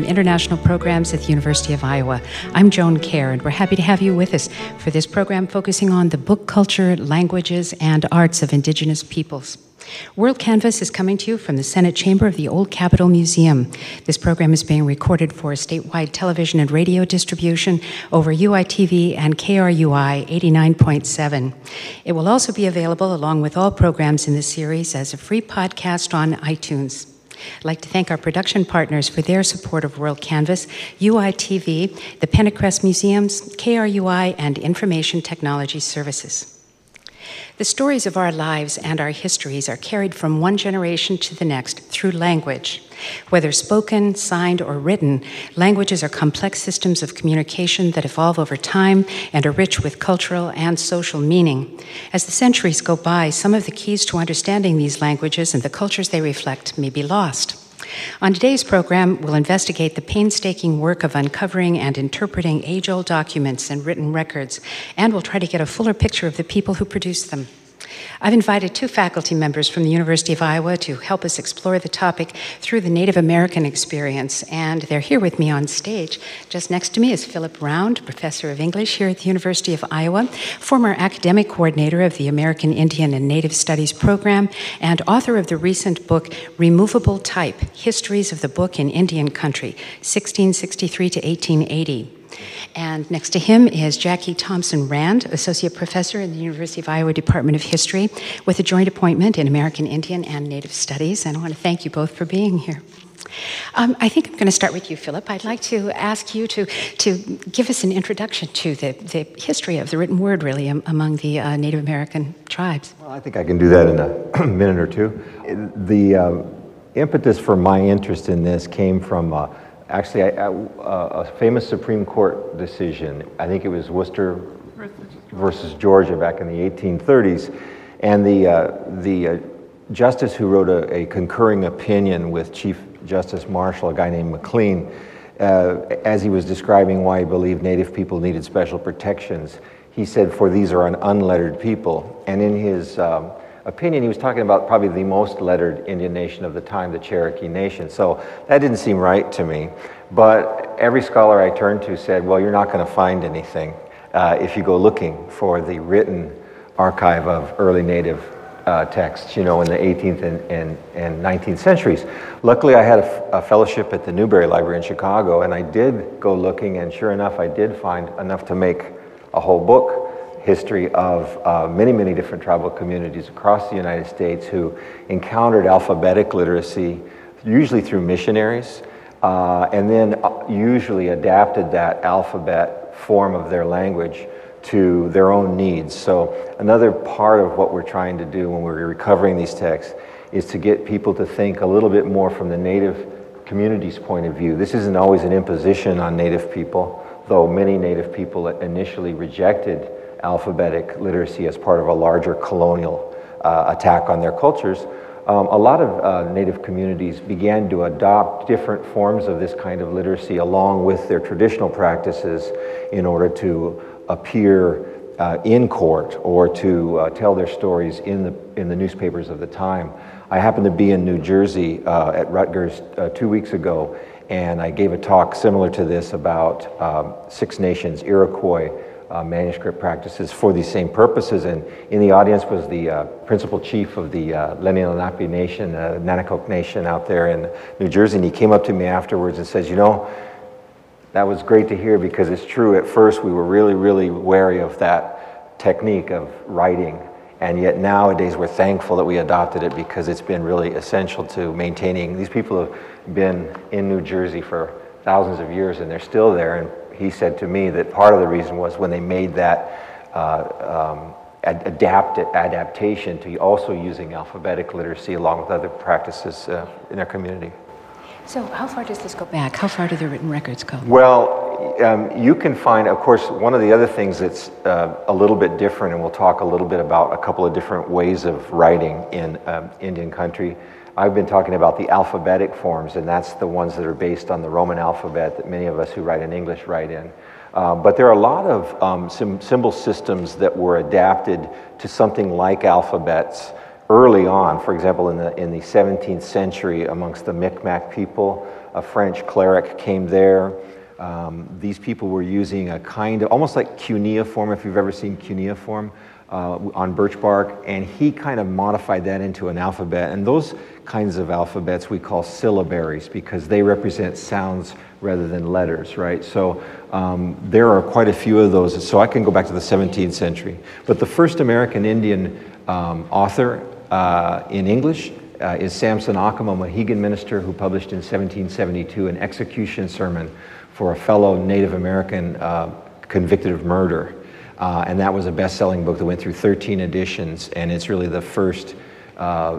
from International Programs at the University of Iowa. I'm Joan Kjaer, and we're happy to have you with us for this program focusing on the book culture, languages, and arts of indigenous peoples. WorldCanvass is coming to you from the Senate chamber of the Old Capitol Museum. This program is being recorded for statewide television and radio distribution over UITV and KRUI 89.7. It will also be available along with all programs in the series as a free podcast on iTunes. I'd like to thank our production partners for their support of WorldCanvass, UITV, the Pentacrest Museums, KRUI, and Information Technology Services. The stories of our lives and our histories are carried from one generation to the next through language. Whether spoken, signed, or written, languages are complex systems of communication that evolve over time and are rich with cultural and social meaning. As the centuries go by, some of the keys to understanding these languages and the cultures they reflect may be lost. On today's program, we'll investigate the painstaking work of uncovering and interpreting age old documents and written records, and we'll try to get a fuller picture of the people who produced them. I've invited two faculty members from the University of Iowa to help us explore the topic through the Native American experience, and they're here with me on stage. Just next to me is Philip Round, professor of English here at the University of Iowa, former academic coordinator of the American Indian and Native Studies program, and author of the recent book Removable Type Histories of the Book in Indian Country, 1663 to 1880. And next to him is Jackie Thompson Rand, Associate Professor in the University of Iowa Department of History, with a joint appointment in American Indian and Native Studies. And I want to thank you both for being here. Um, I think I'm going to start with you, Philip. I'd like to ask you to, to give us an introduction to the, the history of the written word, really, among the uh, Native American tribes. Well, I think I can do that in a minute or two. The uh, impetus for my interest in this came from uh, actually a, a, a, famous Supreme Court decision. I think it was Worcester versus Georgia back in the 1830s. And the, uh, the uh, justice who wrote a, a, concurring opinion with Chief Justice Marshall, a guy named McLean, uh, as he was describing why he believed Native people needed special protections, he said, For these are an unlettered people. And in his um, opinion, he was talking about probably the most lettered Indian nation of the time, the Cherokee Nation. So that didn't seem right to me. But every scholar I turned to said, well, you're not going to find anything uh, if you go looking for the written archive of early native uh, texts, you know, in the 18th and, and, and 19th centuries. Luckily, I had a, a fellowship at the Newberry Library in Chicago, and I did go looking, and sure enough, I did find enough to make a whole book history of uh, many, many different tribal communities across the United States who encountered alphabetic literacy, usually through missionaries, uh, and then uh, usually adapted that alphabet form of their language to their own needs. So, another part of what we're trying to do when we're recovering these texts is to get people to think a little bit more from the native community's point of view. This isn't always an imposition on native people, though many native people initially rejected alphabetic literacy as part of a larger colonial uh, attack on their cultures, um, a lot of uh, Native communities began to adopt different forms of this kind of literacy along with their traditional practices in order to appear uh, in court or to uh, tell their stories in the, in the newspapers of the time. I happened to be in New Jersey uh, at Rutgers uh, two weeks ago, and I gave a talk similar to this about um, Six Nations, Iroquois, uh, manuscript practices for these same purposes. And in the audience was the uh, principal chief of the uh, Lenni Lenape Nation, uh, Nanticoke Nation out there in New Jersey. And he came up to me afterwards and says, You know, that was great to hear because it's true. At first, we were really, really wary of that technique of writing. And yet nowadays, we're thankful that we adopted it because it's been really essential to maintaining. These people have been in New Jersey for thousands of years and they're still there. And he said to me that part of the reason was when they made that uh, um, ad- adapted adaptation to also using alphabetic literacy along with other practices uh, in their community. So, how far does this go back? How far do the written records go? Well, um, you can find, of course, one of the other things that's uh, a little bit different, and we'll talk a little bit about a couple of different ways of writing in um, Indian country. I've been talking about the alphabetic forms, and that's the ones that are based on the Roman alphabet that many of us who write in English write in. Uh, but there are a lot of um, symbol systems that were adapted to something like alphabets early on, for example, in the, in the 17th century, amongst the Micmac people, a French cleric came there. Um, these people were using a kind of, almost like cuneiform, if you've ever seen cuneiform, uh, on birch bark, and he kind of modified that into an alphabet. And those kinds of alphabets we call syllabaries because they represent sounds rather than letters, right? So um, there are quite a few of those. So I can go back to the 17th century. But the first American Indian um, author uh, in English uh, is Samson Occom, a Mohegan minister who published in 1772 an execution sermon for a fellow Native American uh, convicted of murder. Uh, and that was a best-selling book that went through 13 editions, and it's really the first uh,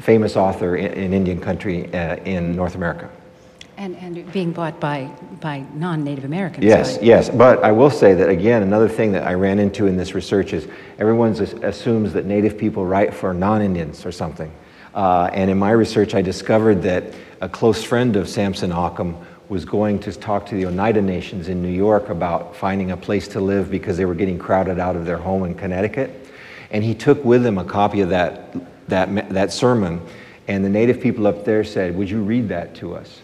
famous author in, in Indian country uh, in North America. And, and being bought by, by non-Native Americans. Yes, right? yes. But I will say that, again, another thing that I ran into in this research is everyone assumes that Native people write for non-Indians or something. Uh, and in my research, I discovered that a close friend of Samson Occom was going to talk to the Oneida Nations in New York about finding a place to live because they were getting crowded out of their home in Connecticut. And he took with him a copy of that, that, that sermon. And the native people up there said, Would you read that to us?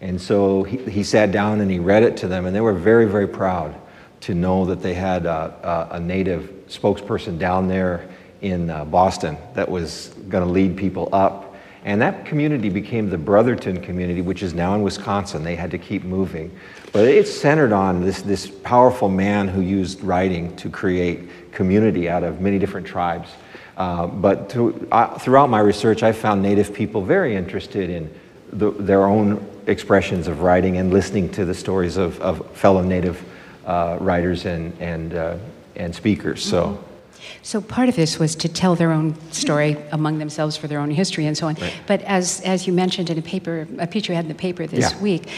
And so he, he sat down and he read it to them, and they were very, very proud to know that they had a, a, a native spokesperson down there in uh, Boston that was going to lead people up and that community became the Brotherton community, which is now in Wisconsin. They had to keep moving. But it's centered on this, this powerful man who used writing to create community out of many different tribes. Uh, but to, uh, throughout my research, I found Native people very interested in the, their own expressions of writing and listening to the stories of, of fellow Native uh, writers and, and, uh, and speakers. So. So part of this was to tell their own story among themselves for their own history and so on. Right. But as, as you mentioned in a paper, a piece you had in the paper this yeah. week,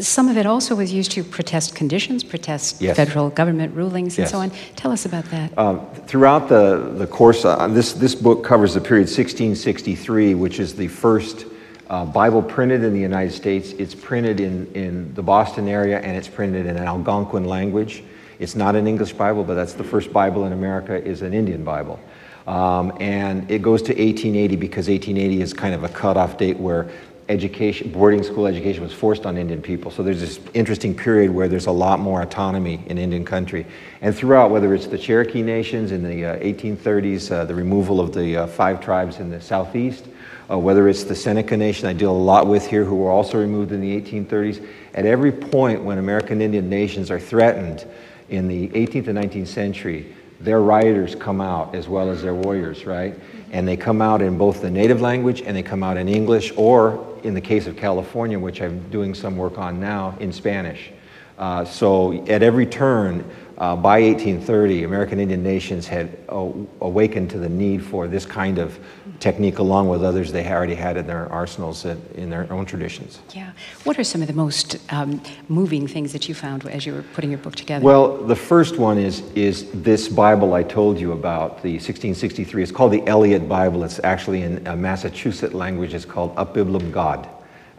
some of it also was used to protest conditions, protest yes. federal government rulings, and yes. so on. Tell us about that. Um, throughout the, the course, uh, this, this book covers the period 1663, which is the first uh, Bible printed in the United States. It's printed in, in the Boston area and it's printed in an Algonquin language. It's not an English Bible, but that's the first Bible in America is an Indian Bible. Um, and it goes to 1880 because 1880 is kind of a cutoff date where education, boarding school education was forced on Indian people. So there's this interesting period where there's a lot more autonomy in Indian country. And throughout, whether it's the Cherokee nations in the uh, 1830s, uh, the removal of the uh, five tribes in the southeast, uh, whether it's the Seneca Nation I deal a lot with here, who were also removed in the 1830s, at every point when American Indian nations are threatened, in the 18th and 19th century, their writers come out as well as their warriors, right? And they come out in both the native language and they come out in English, or in the case of California, which I'm doing some work on now, in Spanish. Uh, so at every turn, uh, by 1830, American Indian nations had awakened to the need for this kind of technique along with others they already had in their arsenals in their own traditions. Yeah. What are some of the most um, moving things that you found as you were putting your book together? Well, the first one is, is this Bible I told you about, the 1663. It's called the Eliot Bible. It's actually in a Massachusetts language. It's called Upbiblum God.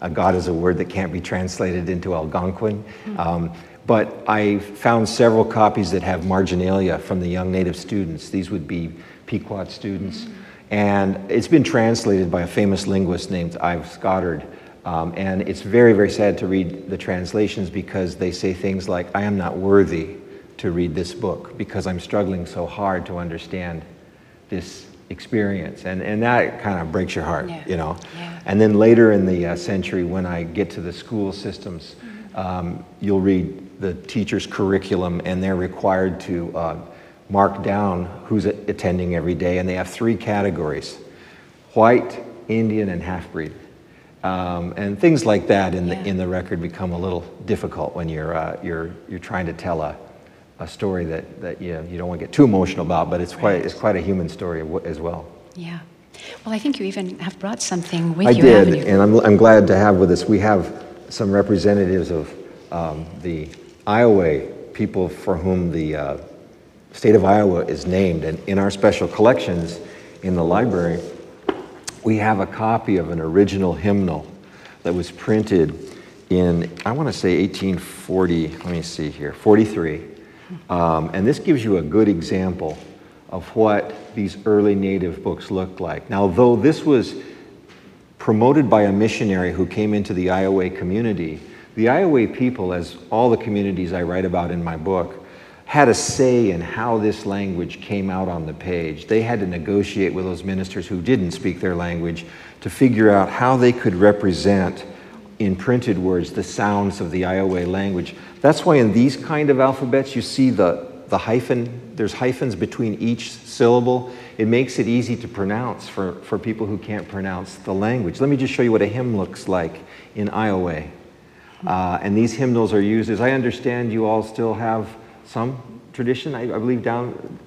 Uh, God is a word that can't be translated into Algonquin. Mm-hmm. Um, but I found several copies that have marginalia from the young native students. These would be Pequot students. Mm-hmm. And it's been translated by a famous linguist named Ives Goddard. Um, and it's very, very sad to read the translations because they say things like, I am not worthy to read this book because I'm struggling so hard to understand this experience. And, and that kind of breaks your heart, yeah. you know. Yeah. And then later in the uh, century, when I get to the school systems, mm-hmm. um, you'll read the teacher's curriculum, and they're required to uh, mark down who's attending every day. And they have three categories white, Indian, and half breed. Um, and things like that in, yeah. the, in the record become a little difficult when you're, uh, you're, you're trying to tell a, a story that, that you, know, you don't want to get too emotional about, but it's quite, right. it's quite a human story as well. Yeah. Well, I think you even have brought something with I you. I did, and I'm, I'm glad to have with us. We have some representatives of um, the Iowa people for whom the uh, state of Iowa is named. And in our special collections in the library, we have a copy of an original hymnal that was printed in, I want to say 1840, let me see here, 43. Um, and this gives you a good example of what these early native books looked like. Now, though this was promoted by a missionary who came into the Iowa community, the Iowa people, as all the communities I write about in my book, had a say in how this language came out on the page. They had to negotiate with those ministers who didn't speak their language to figure out how they could represent in printed words the sounds of the Iowa language. That's why in these kind of alphabets you see the, the hyphen, there's hyphens between each syllable. It makes it easy to pronounce for, for people who can't pronounce the language. Let me just show you what a hymn looks like in Iowa. Uh, and these hymnals are used, as I understand, you all still have some tradition, I, I believe, down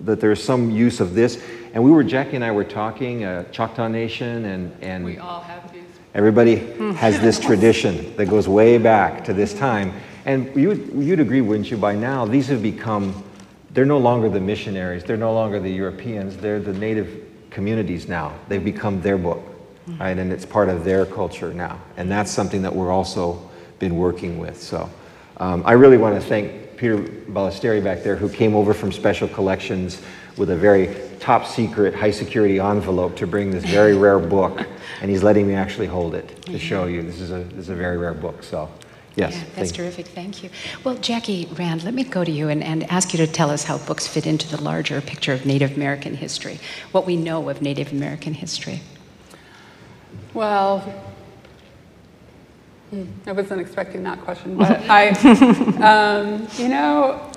that there's some use of this. And we were, Jackie and I were talking, uh, Choctaw Nation, and, and we all have these. Everybody has this tradition that goes way back to this time. And you, you'd agree, wouldn't you, by now, these have become, they're no longer the missionaries, they're no longer the Europeans, they're the native communities now. They've become their book, right? And it's part of their culture now. And that's something that we're also been working with. So um, I really want to thank Peter Balestrieri back there, who came over from Special Collections with a very top secret, high security envelope to bring this very rare book. And he's letting me actually hold it to show you. This is a, this is a very rare book. So, yes. Yeah, that's terrific. Thank you. Well, Jackie Rand, let me go to you and, and ask you to tell us how books fit into the larger picture of Native American history, what we know of Native American history. Well, Hmm. I wasn't expecting that question, but I, um, you know,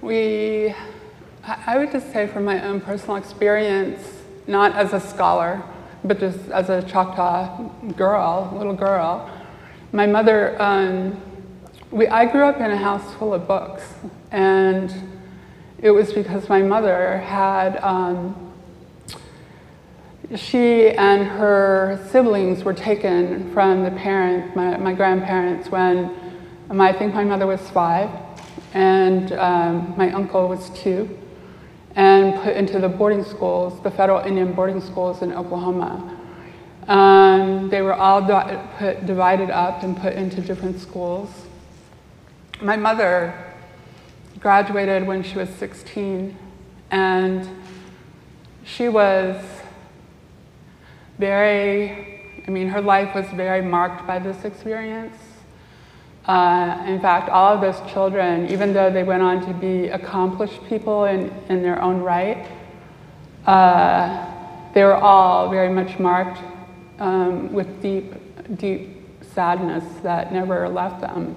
we, I would just say from my own personal experience, not as a scholar, but just as a Choctaw girl, little girl, my mother, um, we, I grew up in a house full of books, and it was because my mother had um, she and her siblings were taken from the parents, my, my grandparents, when um, I think my mother was five and um, my uncle was two, and put into the boarding schools, the federal Indian boarding schools in Oklahoma. Um, they were all di- put, divided up and put into different schools. My mother graduated when she was 16, and she was very, I mean, her life was very marked by this experience. Uh, in fact, all of those children, even though they went on to be accomplished people in, in their own right, uh, they were all very much marked um, with deep, deep sadness that never left them.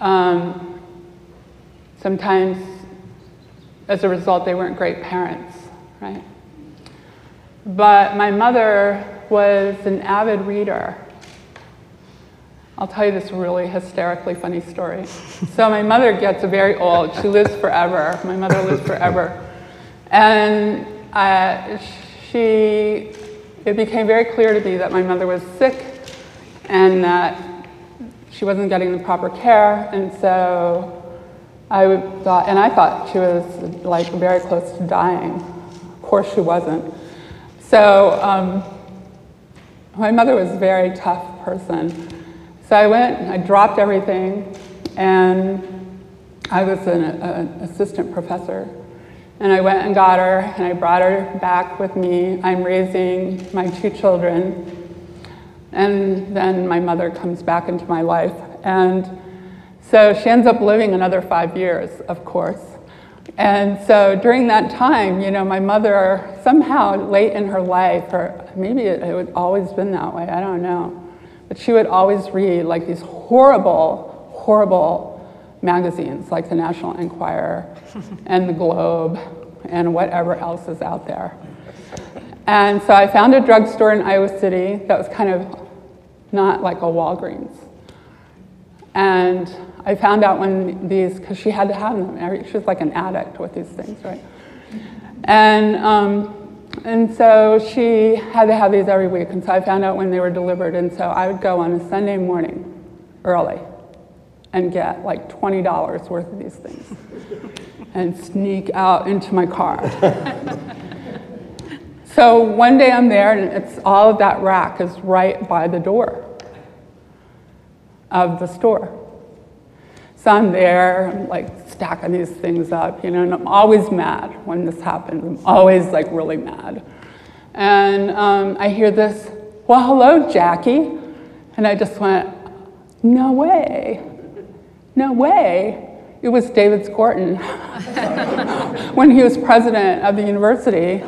Um, sometimes, as a result, they weren't great parents, right? But my mother was an avid reader. I'll tell you this really hysterically funny story. So, my mother gets very old. She lives forever. My mother lives forever. And uh, she, it became very clear to me that my mother was sick and that she wasn't getting the proper care. And so I thought, and I thought she was like very close to dying. Of course, she wasn't. So um, my mother was a very tough person. So I went, I dropped everything, and I was an, an assistant professor. And I went and got her, and I brought her back with me. I'm raising my two children. And then my mother comes back into my life. And so she ends up living another five years, of course. And so during that time, you know, my mother somehow late in her life, or maybe it, it had always been that way, I don't know, but she would always read like these horrible, horrible magazines like the National Enquirer and the Globe and whatever else is out there. And so I found a drugstore in Iowa City that was kind of not like a Walgreens. And I found out when these, because she had to have them. She was like an addict with these things, right? And, um, and so she had to have these every week. And so I found out when they were delivered. And so I would go on a Sunday morning early and get like $20 worth of these things and sneak out into my car. so one day I'm there and it's all of that rack is right by the door of the store. So I'm there, I'm like stacking these things up, you know, and I'm always mad when this happens. I'm always like really mad. And um, I hear this, well, hello, Jackie. And I just went, no way, no way. It was David Skorton when he was president of the university.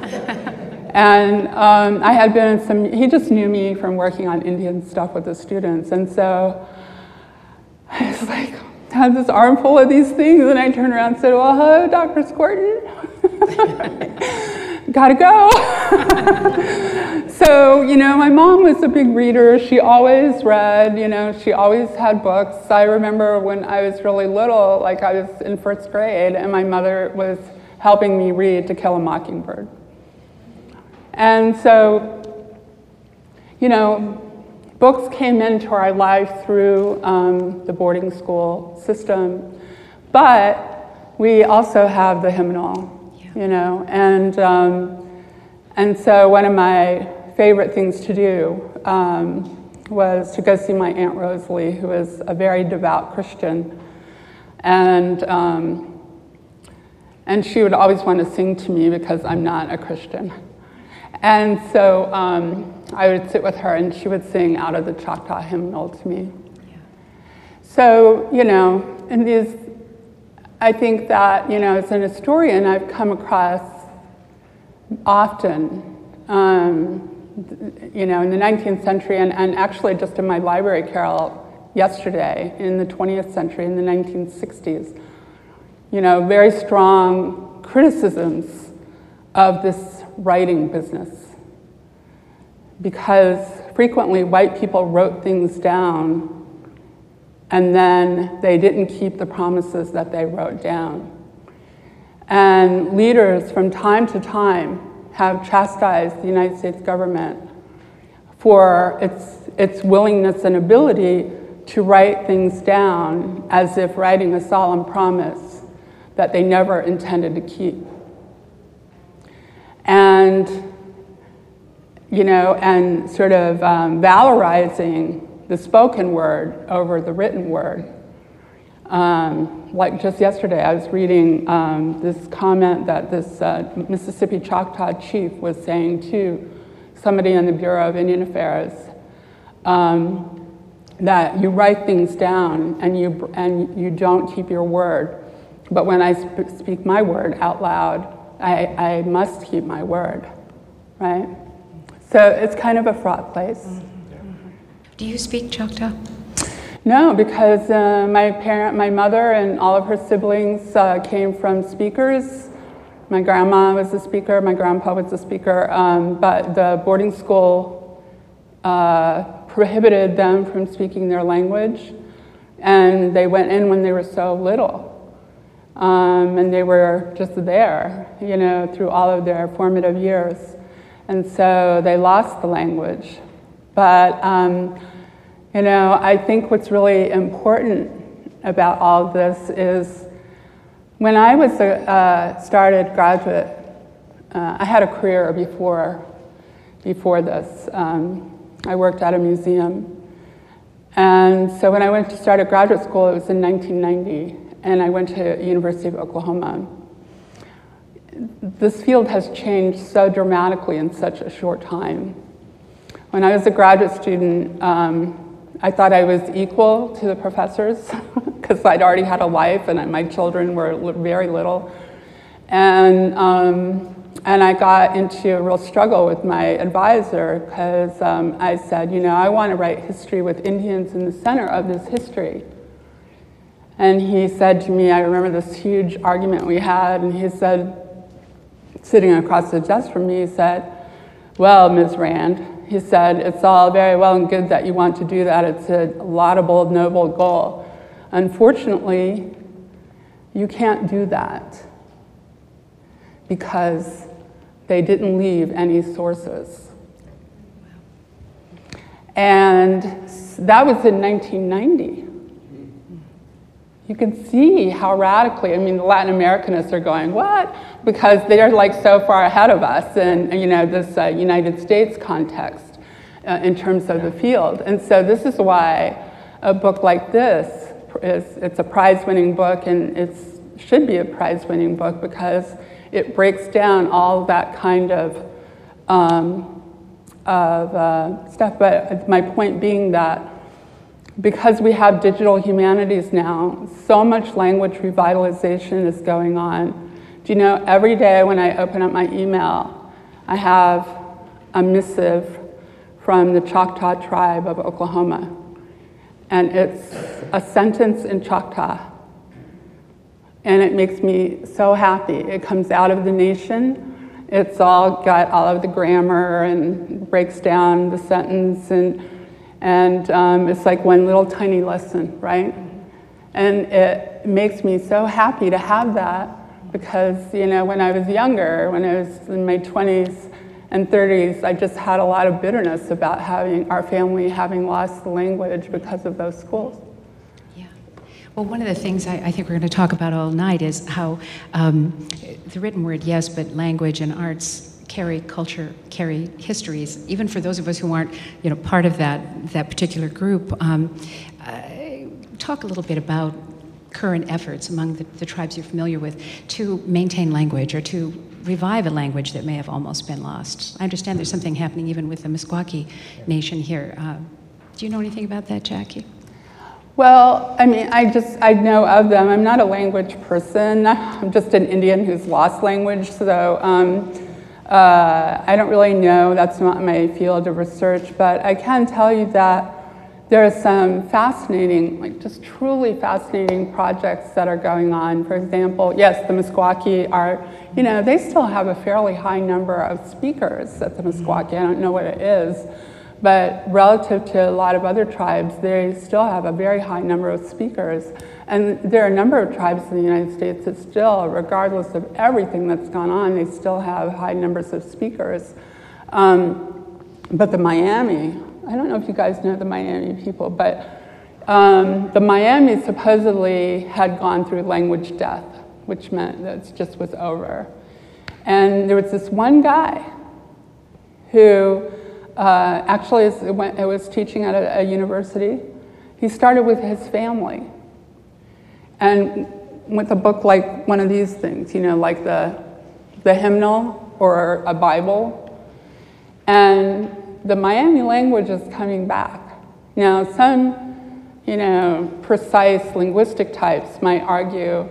And um, I had been in some, he just knew me from working on Indian stuff with the students. And so I was like, had this armful of these things, and I turned around and said, Well, hello, Dr. Skorton. Gotta go. so, you know, my mom was a big reader. She always read, you know, she always had books. I remember when I was really little, like I was in first grade, and my mother was helping me read To Kill a Mockingbird. And so, you know, books came into our life through um, the boarding school system, but we also have the hymnal, yeah. you know, and um, and so one of my favorite things to do um, was to go see my aunt Rosalie, who is a very devout Christian, and um, and she would always want to sing to me because I'm not a Christian. And so um, I would sit with her and she would sing out of the Choctaw hymnal to me. Yeah. So, you know, in these, I think that, you know, as an historian, I've come across often, um, you know, in the 19th century and, and actually just in my library carrel, yesterday in the 20th century, in the 1960s, you know, very strong criticisms of this writing business. Because frequently white people wrote things down and then they didn't keep the promises that they wrote down. And leaders from time to time have chastised the United States government for its, its willingness and ability to write things down as if writing a solemn promise that they never intended to keep and you know, and sort of um, valorizing the spoken word over the written word. Um, like just yesterday, I was reading um, this comment that this uh, Mississippi Choctaw chief was saying to somebody in the Bureau of Indian Affairs um, that you write things down and you, and you don't keep your word. But when I sp- speak my word out loud, I, I must keep my word, right? So it's kind of a fraught place. Mm-hmm. Do you speak Choctaw? No, because uh, my parent, my mother, and all of her siblings uh, came from speakers. My grandma was a speaker, my grandpa was a speaker, um, but the boarding school uh, prohibited them from speaking their language, and they went in when they were so little. Um, and they were just there, you know, through all of their formative years. And so they lost the language. But, um, you know, I think what's really important about all this is when I was a uh, started graduate, uh, I had a career before, before this. Um, I worked at a museum. And so when I went to start a graduate school, it was in 1990 and I went to University of Oklahoma. This field has changed so dramatically in such a short time. When I was a graduate student, um, I thought I was equal to the professors because I'd already had a life and my children were very little. And, um, and I got into a real struggle with my advisor because um, I said, you know, I want to write history with Indians in the center of this history. And he said to me, I remember this huge argument we had, and he said, sitting across the desk from me, said, Well, Ms. Rand, he said, it's all very well and good that you want to do that. It's a laudable, noble goal. Unfortunately, you can't do that because they didn't leave any sources. And that was in 1990 you can see how radically, I mean, the Latin Americanists are going, what? Because they're like so far ahead of us in, you know, this uh, United States context uh, in terms of the field. And so this is why a book like this is it's a prize-winning book, and it should be a prize-winning book because it breaks down all that kind of um, of uh, stuff. But my point being that because we have digital humanities now, so much language revitalization is going on. Do you know, every day when I open up my email, I have a missive from the Choctaw tribe of Oklahoma. And it's a sentence in Choctaw. And it makes me so happy. It comes out of the nation. It's all got all of the grammar and breaks down the sentence and and um, it's like one little tiny lesson, right? And it makes me so happy to have that because, you know, when I was younger, when I was in my 20s and 30s, I just had a lot of bitterness about having our family having lost the language because of those schools. Yeah. Well, one of the things I, I think we're going to talk about all night is how um, the written word, yes, but language and arts carry culture, carry histories, even for those of us who aren't, you know, part of that that particular group. Um, uh, talk a little bit about current efforts among the, the, tribes you're familiar with to maintain language or to revive a language that may have almost been lost. I understand there's something happening even with the Meskwaki Nation here. Uh, do you know anything about that, Jackie? Well, I mean, I just, I know of them. I'm not a language person. I'm just an Indian who's lost language, so um, uh, I don't really know, that's not my field of research, but I can tell you that there are some fascinating, like just truly fascinating projects that are going on. For example, yes, the Meskwaki are, you know, they still have a fairly high number of speakers at the Meskwaki. I don't know what it is, but relative to a lot of other tribes, they still have a very high number of speakers. And there are a number of tribes in the United States that still, regardless of everything that's gone on, they still have high numbers of speakers. Um, but the Miami, I don't know if you guys know the Miami people, but um, the Miami supposedly had gone through language death, which meant that it just was over. And there was this one guy who uh, actually is, went, was teaching at a, a university. He started with his family and with a book like one of these things, you know, like the, the hymnal or a Bible. And the Miami language is coming back. Now, some, you know, precise linguistic types might argue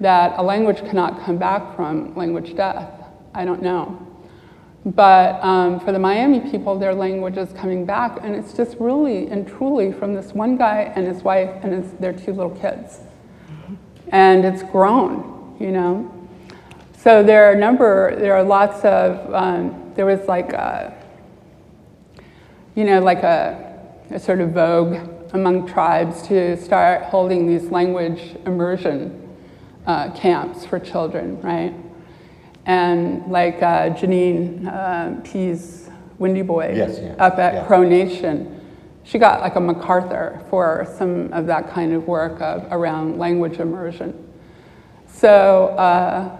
that a language cannot come back from language death. I don't know. But um, for the Miami people, their language is coming back, and it's just really and truly from this one guy and his wife and his, their two little kids and it's grown, you know. So there are a number, there are lots of, um, there was like a, you know, like a, a sort of vogue among tribes to start holding these language immersion uh, camps for children, right? And like uh, Janine uh, Pease Windy Boy yes, yeah. up at yeah. Crow Nation, she got like a MacArthur for some of that kind of work of, around language immersion. So, uh,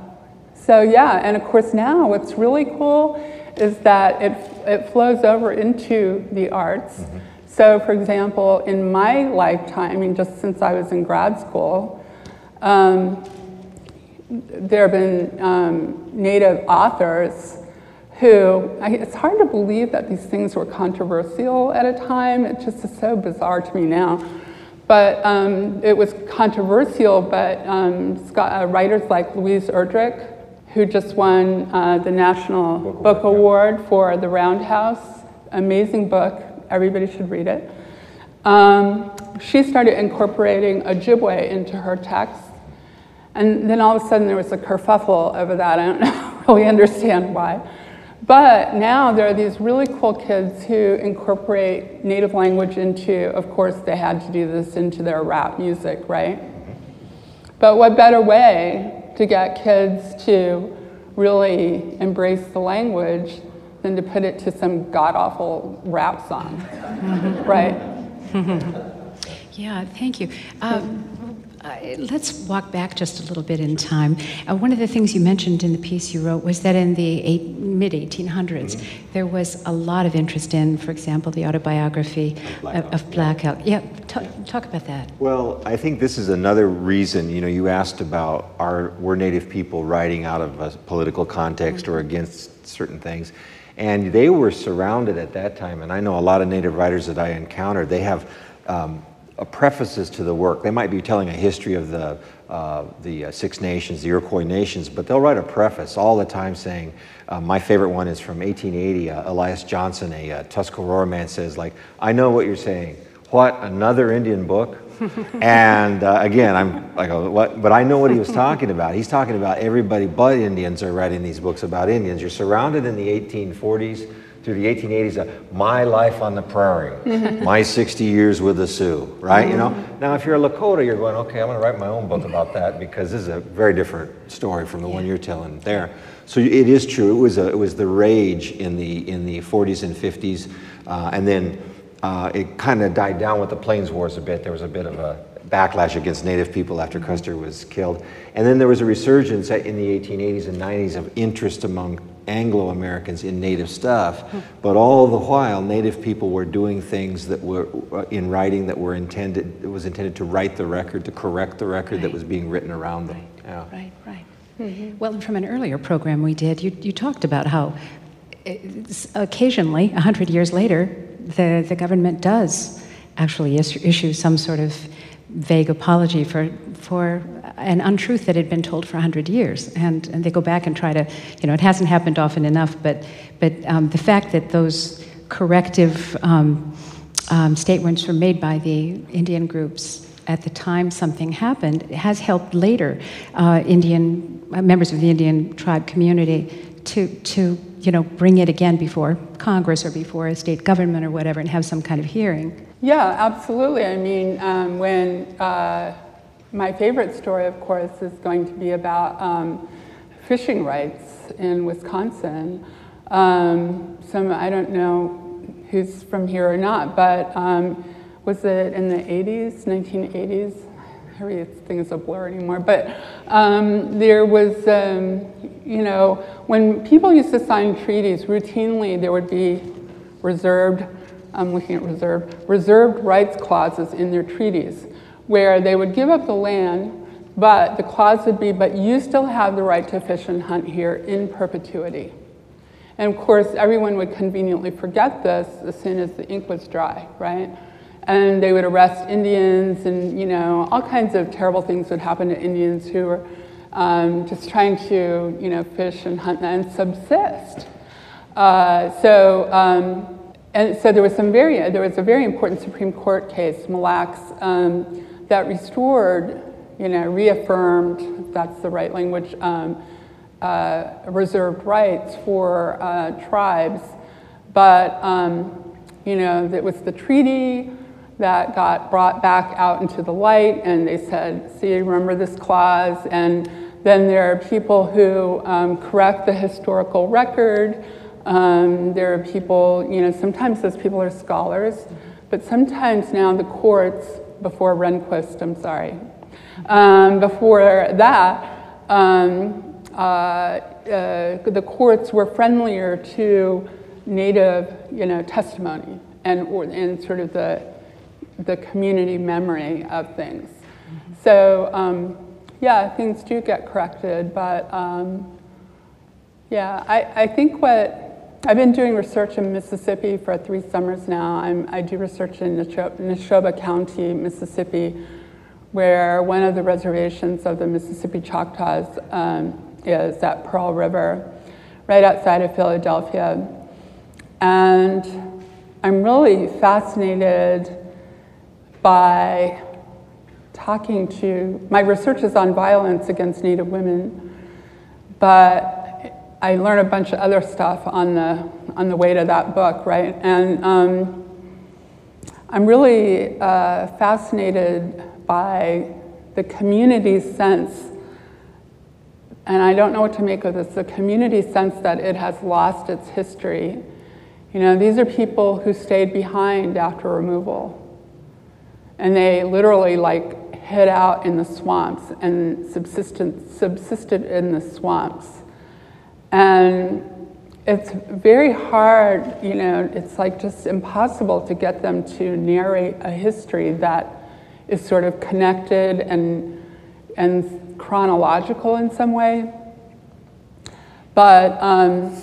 so yeah, and of course now what's really cool is that it, it flows over into the arts. Mm-hmm. So for example, in my lifetime, I mean just since I was in grad school, um, there have been um, native authors who, I, it's hard to believe that these things were controversial at a time. It just is so bizarre to me now. But um, it was controversial, but um, Scott, uh, writers like Louise Erdrich, who just won uh, the National Book, book Award for The Roundhouse, amazing book, everybody should read it. Um, she started incorporating Ojibwe into her text. And then all of a sudden there was a kerfuffle over that. I don't really understand why. But now there are these really cool kids who incorporate native language into, of course, they had to do this into their rap music, right? But what better way to get kids to really embrace the language than to put it to some god awful rap song, right? yeah, thank you. Um, Uh, let's walk back just a little bit in time. Uh, one of the things you mentioned in the piece you wrote was that in the mid 1800s, mm-hmm. there was a lot of interest in, for example, the autobiography Black of, of Black Elk. Yeah, talk, talk, about that. Well, I think this is another reason. You know, you asked about are were Native people writing out of a political context mm-hmm. or against certain things, and they were surrounded at that time. And I know a lot of Native writers that I encountered. They have um, prefaces to the work. They might be telling a history of the, uh, the uh, Six Nations, the Iroquois nations, but they'll write a preface all the time saying, uh, my favorite one is from 1880, uh, Elias Johnson, a uh, Tuscarora man says like, I know what you're saying. What, another Indian book? and uh, again, I'm like, what? But I know what he was talking about. He's talking about everybody but Indians are writing these books about Indians. You're surrounded in the 1840s through the 1880s, uh, my life on the prairie, my 60 years with the Sioux, right? Mm-hmm. You know. Mm-hmm. Now, if you're a Lakota, you're going, okay, I'm going to write my own book about that because this is a very different story from the yeah. one you're telling there. So it is true. It was a, it was the rage in the in the 40s and 50s, uh, and then uh, it kind of died down with the Plains Wars a bit. There was a bit of a backlash against Native people after. Custer was killed, and then there was a resurgence in the 1880s and 90s of interest among Anglo Americans in Native stuff, but all the while, Native people were doing things that were uh, in writing that were intended. It was intended to write the record, to correct the record right. that was being written around them. Right, yeah. right, right. Mm-hmm. Well, and from an earlier program we did, you, you talked about how uh, occasionally, a hundred years later, the, the government does actually issue some sort of vague apology for, for an untruth that had been told for 100 years. And, and they go back and try to, you know, it hasn't happened often enough, but, but um, the fact that those corrective um, um, statements were made by the Indian groups at the time something happened has helped later uh, Indian uh, members of the Indian tribe community to, to you know, bring it again before Congress or before a state government or whatever and have some kind of hearing. Yeah, absolutely. I mean, um, when uh, my favorite story, of course, is going to be about um, fishing rights in Wisconsin. Um, some, I don't know who's from here or not, but um, was it in the 80s, 1980s? Everything's a blur anymore. But um, there was, um, you know, when people used to sign treaties, routinely there would be reserved I'm looking at reserved, reserved rights clauses in their treaties where they would give up the land, but the clause would be, but you still have the right to fish and hunt here in perpetuity. And of course, everyone would conveniently forget this as soon as the ink was dry, right? And they would arrest Indians, and you know, all kinds of terrible things would happen to Indians who were um, just trying to, you know, fish and hunt and subsist. Uh, so um, and so there was some very, there was a very important Supreme Court case, Mille Lacs, um, that restored, you know, reaffirmed, that's the right language, um, uh, reserved rights for uh, tribes. But, um, you know, it was the treaty that got brought back out into the light, and they said, see, remember this clause? And then there are people who um, correct the historical record. Um, there are people, you know, sometimes those people are scholars, but sometimes now the courts, before Rehnquist, I'm sorry, um, before that, um, uh, uh, the courts were friendlier to native, you know, testimony and, or, and sort of the, the community memory of things. So, um, yeah, things do get corrected, but um, yeah, I, I think what I've been doing research in Mississippi for three summers now. I'm, i do research in Neshoba County, Mississippi, where one of the reservations of the Mississippi Choctaws um, is at Pearl River, right outside of Philadelphia. And I'm really fascinated by talking to, my research is on violence against Native women, but I learned a bunch of other stuff on the, on the way to that book, right? And um, I'm really uh, fascinated by the community sense, and I don't know what to make of this, the community sense that it has lost its history. You know, these are people who stayed behind after removal. And they literally like hid out in the swamps and subsisted, subsisted in the swamps. And it's very hard, you know, it's like just impossible to get them to narrate a history that is sort of connected and, and chronological in some way. But, um,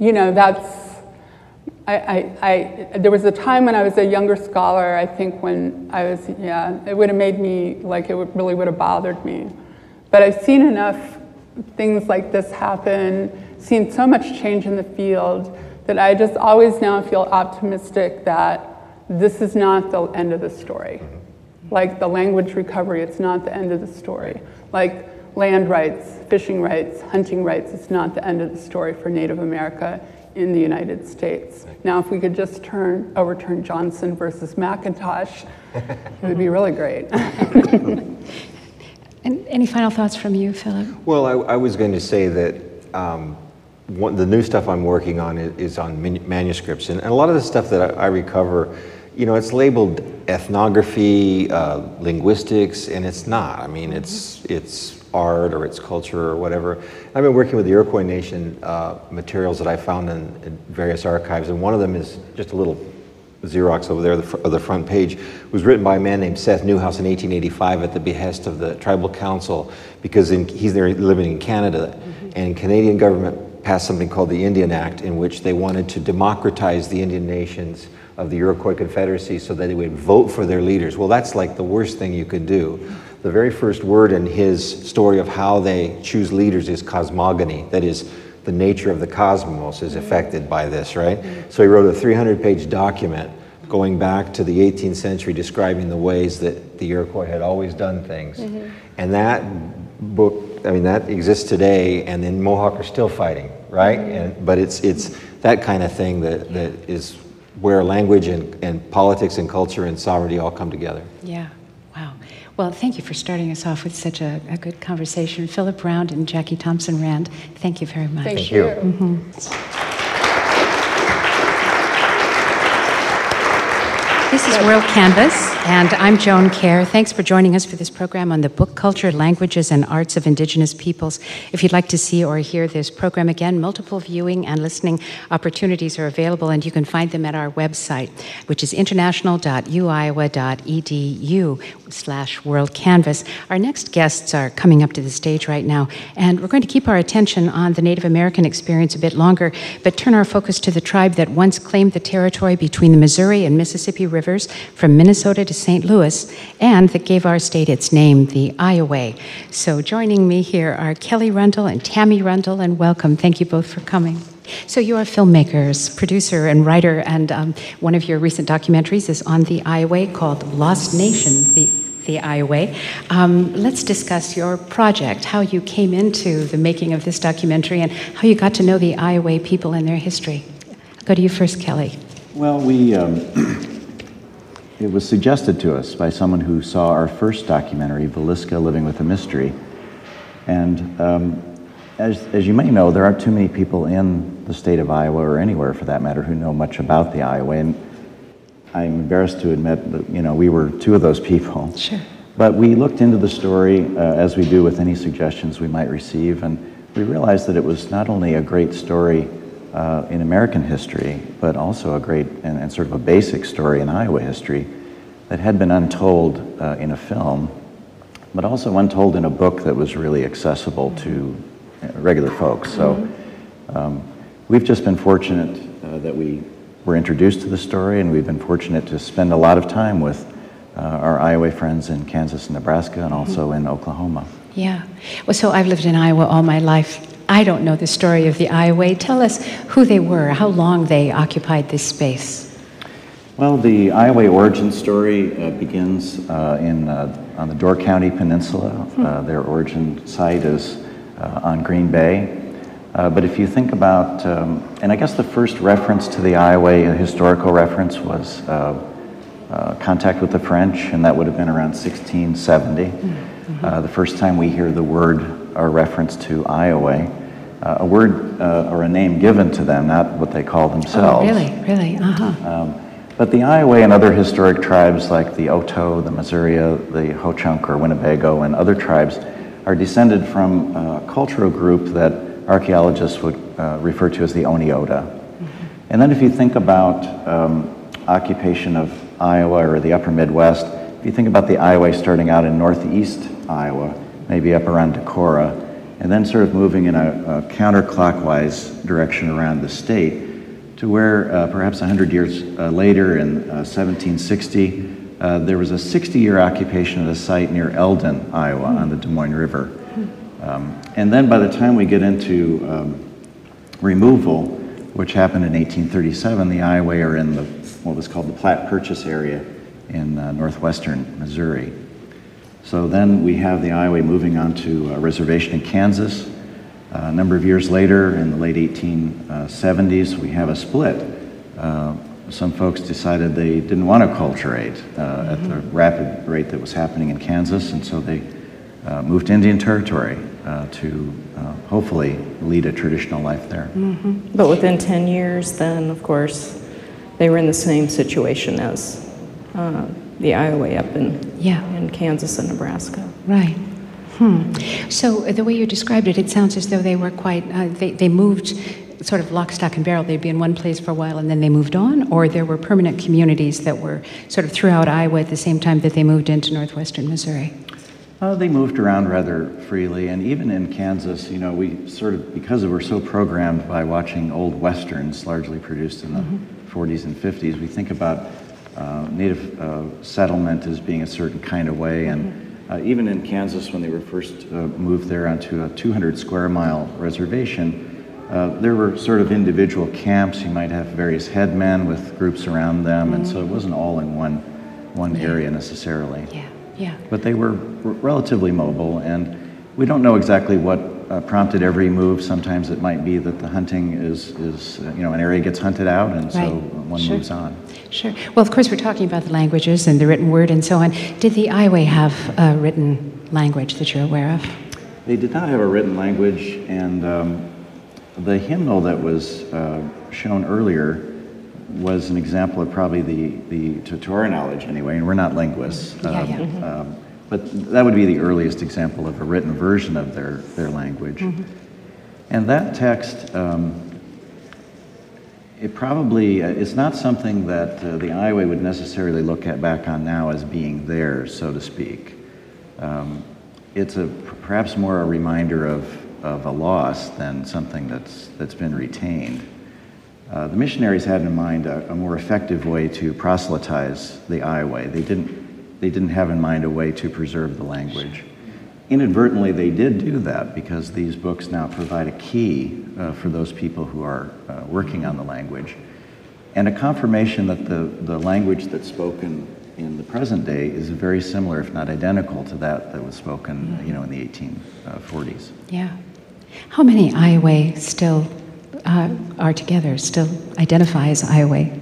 you know, that's, I, I, I, there was a time when I was a younger scholar, I think when I was, yeah, it would have made me, like it would, really would have bothered me. But I've seen enough things like this happen, seen so much change in the field, that I just always now feel optimistic that this is not the end of the story. Mm-hmm. Like the language recovery, it's not the end of the story. Like land rights, fishing rights, hunting rights, it's not the end of the story for Native America in the United States. Now, if we could just turn, overturn Johnson versus McIntosh, it would be really great. and any final thoughts from you, Philip? Well, I, I was going to say that um, one, the new stuff I'm working on is, is on manuscripts, and, and, a lot of the stuff that I, I recover, you know, it's labeled ethnography, uh, linguistics, and it's not. I mean, it's it's art or its culture or whatever. I've been working with the Iroquois Nation uh, materials that I found in, in, various archives, and one of them is just a little Xerox over there of the, the front page. Was written by a man named Seth Newhouse in 1885 at the behest of the Tribal Council because in, he's there living in Canada, mm-hmm. and Canadian government passed something called the Indian Act in which they wanted to democratize the Indian nations of the Iroquois Confederacy so that they would vote for their leaders. Well, that's like the worst thing you could do the very first word in his story of how they choose leaders is cosmogony. That is, the nature of the cosmos is affected by this, right? So he wrote a 300 page document going back to the 18th century describing the ways that the Iroquois had always done things. Mm-hmm. And that book, I mean, that exists today, and then Mohawk are still fighting, right? Mm-hmm. And, but it's, it's that kind of thing that, that is where language and, and politics and culture and sovereignty all come together. Yeah. Well, thank you for starting us off with such a, a good conversation. Philip Round and Jackie Thompson Rand, thank you very much. Thank, thank you. you. Mm-hmm. This is WorldCanvass, and I'm Joan Kjaer. Thanks for joining us for this program on the book culture, languages, and arts of Indigenous peoples. If you'd like to see or hear this program again, multiple viewing and listening opportunities are available, and you can find them at our website, which is international.uiowa.edu slash WorldCanvass. Our next guests are coming up to the stage right now, and we're going to keep our attention on the Native American experience a bit longer, but turn our focus to the tribe that once claimed the territory between the Missouri and Mississippi Rivers rivers from Minnesota to St. Louis, and that gave our state its name, the Iowa. So joining me here are Kelly Rundle and Tammy Rundle, and welcome. Thank you both for coming. So you are filmmakers, producer, and writer, and um, one of your recent documentaries is on the Iowa called Lost Nation, the the Iowa. Um, let's discuss your project, how you came into the making of this documentary, and how you got to know the Iowa people and their history. I'll go to you first, Kelly. Well, we um, It was suggested to us by someone who saw our first documentary, Villisca Living with a Mystery. And um, as, as you may know, there aren't too many people in the state of Iowa, or anywhere for that matter, who know much about the Iowa. And I'm embarrassed to admit that, you know, we were two of those people. Sure. But we looked into the story, uh, as we do with any suggestions we might receive, and we realized that it was not only a great story uh, in American history, but also a great and, and, sort of a basic story in Iowa history that had been untold uh, in a film, but also untold in a book that was really accessible to uh, regular folks. So mm-hmm. um, we've just been fortunate uh, that we were introduced to the story, and we've been fortunate to spend a lot of time with uh, our Iowa friends in Kansas and Nebraska, and also mm-hmm. in Oklahoma. Yeah. Well, so I've lived in Iowa all my life. I don't know the story of the Iowa. Tell us who they were, how long they occupied this space. Well, the Iowa origin story uh, begins uh, in, uh, on the Door County Peninsula. Hmm. Uh, their origin site is uh, on Green Bay. Uh, but if you think about, um, and I guess the first reference to the Iowa, a historical reference, was contact with the French, and that would have been around 1670. Mm-hmm. the first time we hear the word or reference to Iowa uh, a word uh, or a name given to them, not what they call themselves. Oh, really, really, uh huh. Um, But the Iowa and other historic tribes like the Oto, the Missouri, the Ho-Chunk or Winnebago and other tribes are descended from a cultural group that archaeologists would uh, refer to as the Oneota. Mm-hmm. And then if you think about um, occupation of Iowa or the upper Midwest, if you think about the Iowa starting out in northeast Iowa, maybe up around Decorah, and then sort of moving in a, a counterclockwise direction around the state, to where uh, perhaps 100 years uh, later in uh, 1760, uh, there was a 60 year occupation of the site near Eldon, Iowa, on the Des Moines River. Um, and then by the time we get into um, removal, which happened in 1837, the Iowa are in the, what was called the Platte Purchase area in uh, northwestern Missouri. So then we have the Iowa moving on to a reservation in Kansas, uh, a number of years later, in the late 1870s, we have a split. Uh, some folks decided they didn't want to acculturate uh, at the rapid rate that was happening in Kansas, and so they uh, moved to Indian Territory uh, to uh, hopefully lead a traditional life there. Mm-hmm. But within 10 years, then, of course, they were in the same situation as the Iowa up in, yeah. in Kansas and Nebraska. Right. Hmm. So uh, the way you described it, it sounds as though they were quite, uh, they, they moved sort of lock, stock, and barrel. They'd be in one place for a while and then they moved on, or there were permanent communities that were sort of throughout Iowa at the same time that they moved into northwestern Missouri. Uh, they moved around rather freely, and even in Kansas, you know, we sort of, because we're so programmed by watching old westerns, largely produced in the mm-hmm. 40s and 50s, we think about uh, native uh, settlement as being a certain kind of way, and mm-hmm uh, even in Kansas, when they were first uh, moved there onto a 200 square mile reservation, uh, there were sort of individual camps. You might have various headmen with groups around them, mm-hmm. and so it mm-hmm. wasn't all in one, one yeah. area necessarily. Yeah, yeah. But they were r- relatively mobile, and we don't know exactly what uh, prompted every move. Sometimes it might be that the hunting is, is uh, you know, an area gets hunted out, and right. so one sure. moves on. Sure. Well, of course, we're talking about the languages and the written word and so on. Did the Iowa have a written language that you're aware of? They did not have a written language, and um, the hymnal that was uh, shown earlier was an example of probably the, the to, to our knowledge anyway, and we're not linguists. Yeah, um, yeah. Mm-hmm. Um, but that would be the earliest example of a written version of their, their language. Mm-hmm. And that text, um, it probably uh, is not something that uh, the Iowa would necessarily look at back on now as being theirs, so to speak. Um, it's a perhaps more a reminder of, of a loss than something that's, that's been retained. Uh, the missionaries had in mind a, a, more effective way to proselytize the Iowa. They didn't they didn't have in mind a way to preserve the language. Inadvertently, they did do that because these books now provide a key uh, for those people who are uh, working on the language and a confirmation that the, the language that's spoken in the present day is very similar, if not identical, to that that was spoken, you know, in the 1840s. Yeah. How many Iowa still uh, are together, still identify as Iowa?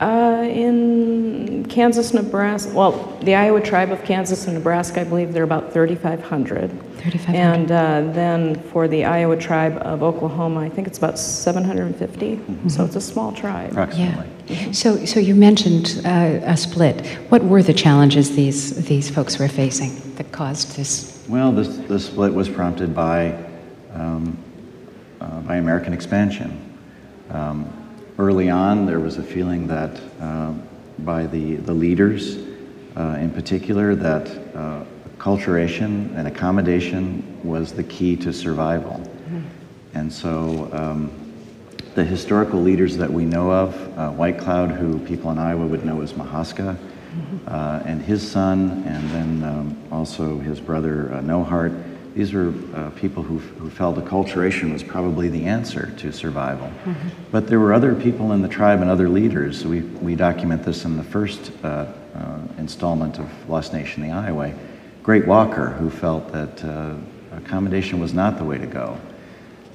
Uh, in Kansas, Nebraska, well, the Iowa tribe of Kansas and Nebraska, I believe they're about 3,500. 3,500. And uh, then for the Iowa tribe of Oklahoma, I think it's about 750. Mm-hmm. So it's a small tribe. Approximately. Yeah. So, so you mentioned uh, a split. What were the challenges these, these folks were facing that caused this? Well, this, the split was prompted by, um, uh, by American expansion. Um, early on, there was a feeling that uh, by the, the leaders uh, in particular that uh, acculturation and accommodation was the key to survival. Mm-hmm. And so um, the historical leaders that we know of, uh, White Cloud, who people in Iowa would know as Mahaska, mm-hmm. uh, and his son, and then um, also his brother uh, No Heart, these were uh, people who, who felt acculturation was probably the answer to survival. Mm-hmm. But there were other people in the tribe and other leaders. We, we document this in the first uh, uh, installment of Lost Nation, the Iowa. Great Walker, who felt that uh, accommodation was not the way to go.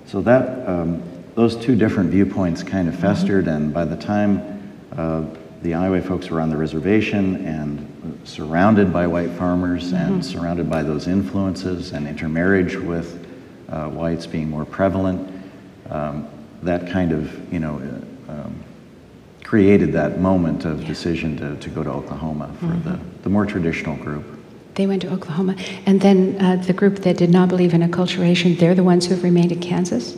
So that um, those two different viewpoints kind of festered, mm-hmm. and by the time uh, the Iowa folks were on the reservation and surrounded by white farmers mm-hmm. and surrounded by those influences and intermarriage with uh, whites being more prevalent. Um, that kind of, you know, uh, um, created that moment of decision to, to go to Oklahoma for mm-hmm. the, the more traditional group. They went to Oklahoma. And then uh, the group that did not believe in acculturation, they're the ones who have remained in Kansas?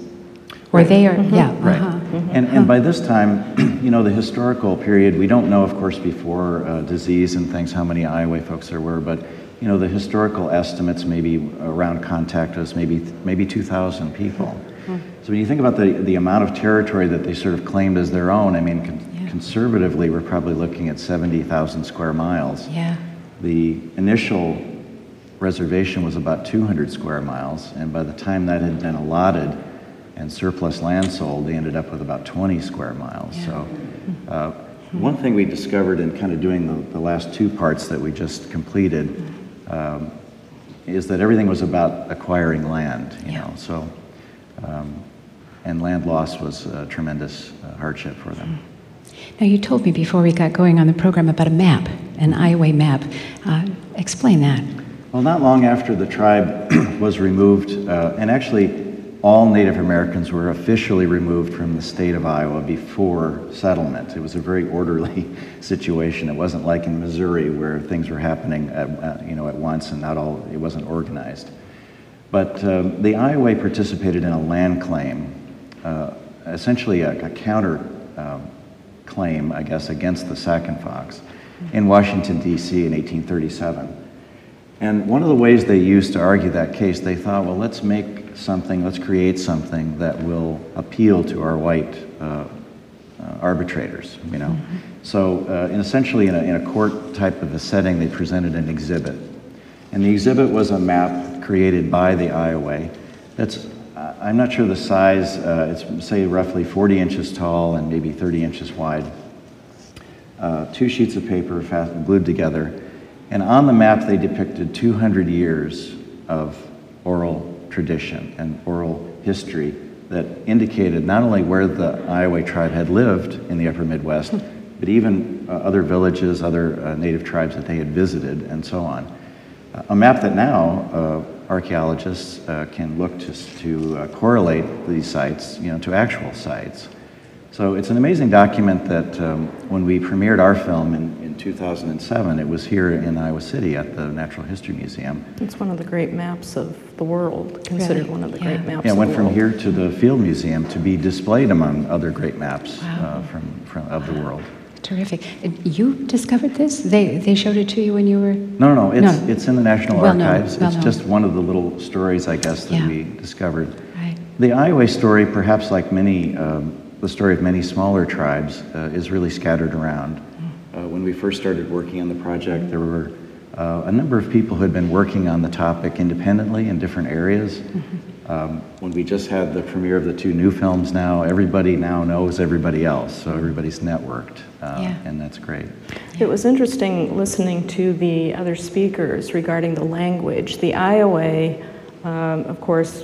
Or right. they are, mm-hmm. yeah. Right. Uh-huh. Mm-hmm. And, and by this time, you know, the historical period, we don't know, of course, before uh, disease and things, how many Iowa folks there were, but, you know, the historical estimates maybe around contact was maybe, maybe 2,000 people. Mm-hmm. So when you think about the, the amount of territory that they sort of claimed as their own, I mean, con- yeah. conservatively, we're probably looking at 70,000 square miles. Yeah. The initial reservation was about 200 square miles, and by the time that had been allotted, and surplus land sold, they ended up with about 20 square miles. Yeah. So, uh, one thing we discovered in kind of doing the, the last two parts that we just completed um, is that everything was about acquiring land, you yeah. know. So, um, and land loss was a tremendous uh, hardship for them. Now, you told me before we got going on the program about a map, an Iowa map. Uh, explain that. Well, not long after the tribe was removed, uh, and actually, all Native Americans were officially removed from the state of Iowa before settlement. It was a very orderly situation. It wasn't like in Missouri where things were happening at, you know, at once and not all, it wasn't organized. But um, the Iowa participated in a land claim, uh, essentially a, a counter um, claim, I guess, against the Sac and Fox in Washington, D.C. in 1837. And one of the ways they used to argue that case, they thought, well, let's make something, let's create something that will appeal to our white uh, uh, arbitrators, you know. Mm-hmm. So, uh, in essentially, in a, in a court type of a setting, they presented an exhibit. And the exhibit was a map created by the Iowa that's, I'm not sure the size, uh, it's say roughly 40 inches tall and maybe 30 inches wide. Uh, two sheets of paper fast, glued together. And on the map, they depicted 200 years of oral tradition and oral history that indicated not only where the Iowa tribe had lived in the upper Midwest, but even uh, other villages, other uh, native tribes that they had visited, and so on. Uh, a map that now uh, archaeologists uh, can look to, to uh, correlate these sites you know, to actual sites. So it's an amazing document that um, when we premiered our film in, in 2007, it was here in Iowa City at the Natural History Museum. It's one of the great maps of the world, considered really? one of the yeah. great maps. Yeah, it went from here to the Field Museum to be displayed among other great maps wow. uh, from, from, of the world. Terrific. You discovered this? They, they showed it to you when you were. No, no, no. It's, no. it's in the National well Archives. Well it's just one of the little stories, I guess, that yeah. we discovered. Right. The Iowa story, perhaps like many um, the story of many smaller tribes uh, is really scattered around. Uh, when we first started working on the project, there were uh, a number of people who had been working on the topic independently in different areas. Mm-hmm. Um, when we just had the premiere of the two new films now, everybody now knows everybody else, so everybody's networked, uh, yeah. and that's great. It was interesting listening to the other speakers regarding the language. The Iowa, um, of course,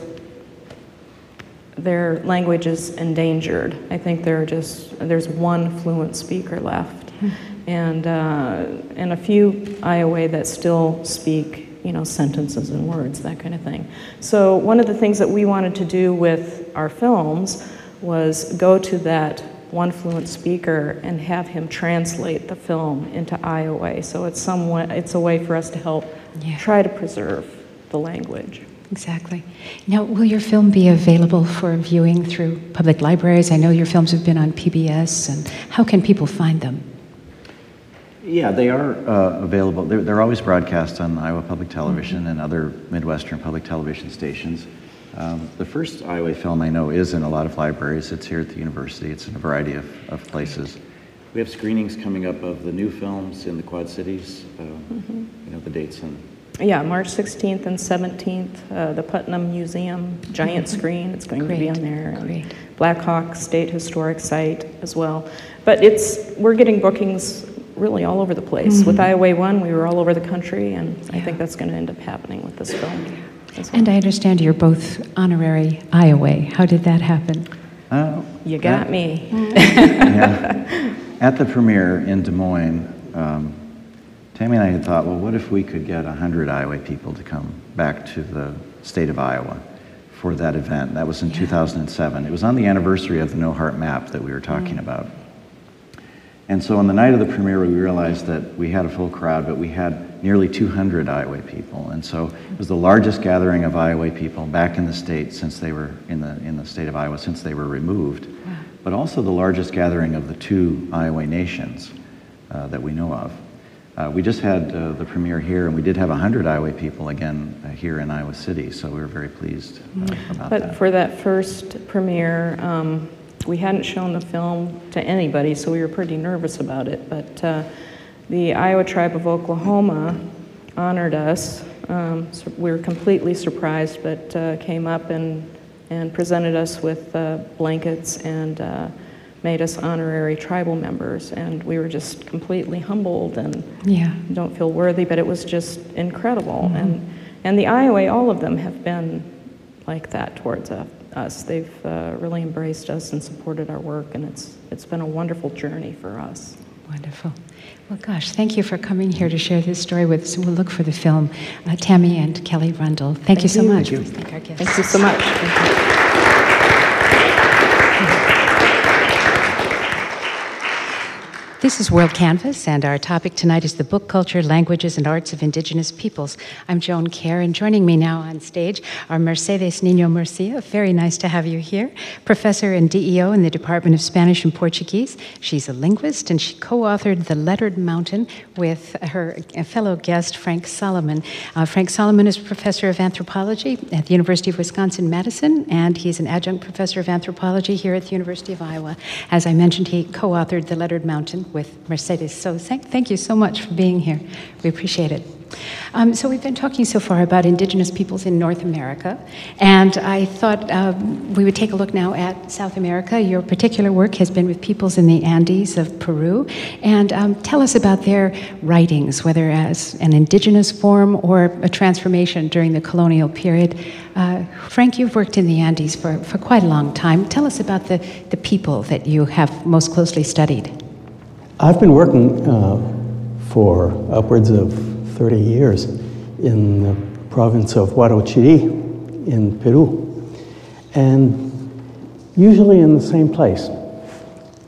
their language is endangered. I think there are just there's one fluent speaker left, hmm. And uh, and a few Iowa that still speak you know sentences and words that kind of thing. So one of the things that we wanted to do with our films was go to that one fluent speaker and have him translate the film into Iowa. So it's somewhat it's a way for us to help yeah. try to preserve the language. Exactly. Now, will your film be available for viewing through public libraries? I know your films have been on PBS, and how can people find them? Yeah, they are uh, available. They're, they're, always broadcast on Iowa Public Television mm-hmm. and other Midwestern public television stations. Um, the first Iowa film I know is in a lot of libraries. It's here at the university. It's in a variety of, of places. We have screenings coming up of the new films in the Quad Cities. Uh, mm-hmm. You know the dates and yeah, March 16th and 17th, uh, the Putnam Museum, giant mm-hmm. screen, it's going Great. to be on there. Great. Black Hawk State Historic Site as well. But it's, we're getting bookings really all over the place. Mm-hmm. With Iowa 1, we were all over the country, and yeah. I think that's going to end up happening with this film. Well. And I understand you're both honorary Iowa. How did that happen? Uh, you got at, me. yeah. At the premiere in Des Moines, um, Tammy and I had thought, well, what if we could get 100 Iowa people to come back to the state of Iowa for that event? That was in yeah. 2007. It was on the anniversary of the No Heart map that we were talking mm. about. And so on the night of the premiere, we realized that we had a full crowd, but we had nearly 200 Iowa people. And so it was the largest gathering of Iowa people back in the state since they were in the, in the state of Iowa since they were removed, wow. but also the largest gathering of the two Iowa nations uh, that we know of. Uh, we just had uh, the premiere here, and we did have 100 Iowa people again uh, here in Iowa City, so we were very pleased uh, about but that. But for that first premiere, um, we hadn't shown the film to anybody, so we were pretty nervous about it. But uh, the Iowa Tribe of Oklahoma honored us. Um, so we were completely surprised, but uh, came up and, and presented us with blankets and made us honorary tribal members, and we were just completely humbled and yeah. don't feel worthy, but it was just incredible. Mm-hmm. And and the Iowa, all of them have been like that towards us. They've uh, really embraced us and supported our work, and it's it's been a wonderful journey for us. Wonderful. Well, gosh, thank you for coming here to share this story with us. We'll look for the film. Uh, Tammy and Kelly Rundle, thank, thank you so you. much. Thank you. Thank, thank you so much. This is WorldCanvass, and our topic tonight is the book culture, languages, and arts of indigenous peoples. I'm Joan Kjaer, and joining me now on stage are Mercedes Nino Murcia. Very nice to have you here. Professor and DEO in the Department of Spanish and Portuguese. She's a linguist, and she co authored The Lettered Mountain with her fellow guest, Frank Salomon. Uh, Frank Salomon is professor of anthropology at the University of Wisconsin Madison, and he's an adjunct professor of anthropology here at the University of Iowa. As I mentioned, he co authored The Lettered Mountain with Mercedes. So thank, you so much for being here. We appreciate it. Um, so we've been talking so far about indigenous peoples in North America, and I thought um, we would take a look now at South America. Your particular work has been with peoples in the Andes of Peru, and um, tell us about their writings, whether as an indigenous form or a transformation during the colonial period. Uh, Frank, you've worked in the Andes for, for quite a long time. Tell us about the, the people that you have most closely studied. I've been working uh, for upwards of 30 years in the province of Huarochirí in Peru, and usually in the same place.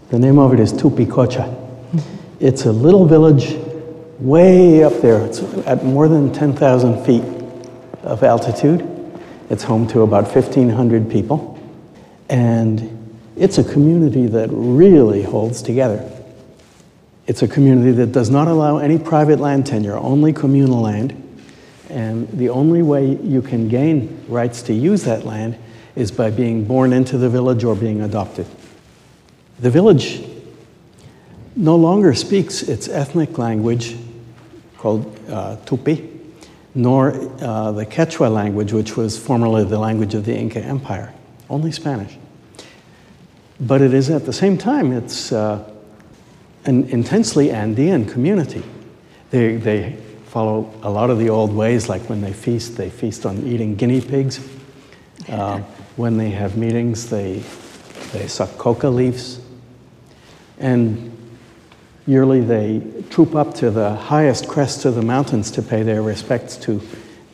The name of it is Tupicocha. It's a little village way up there. It's at more than 10,000 feet of altitude. It's home to about 1,500 people. And it's a community that really holds together. It's a community that does not allow any private land tenure, only communal land. And the only way you can gain rights to use that land is by being born into the village or being adopted. The village no longer speaks its ethnic language called uh, Tupi, nor uh, the Quechua language, which was formerly the language of the Inca Empire, only Spanish. But it is at the same time, it's uh, an intensely Andean community. They, they follow a lot of the old ways, like when they feast, they feast on eating guinea pigs. Uh, when they have meetings, they, they suck coca leaves. And yearly they troop up to the highest crests of the mountains to pay their respects to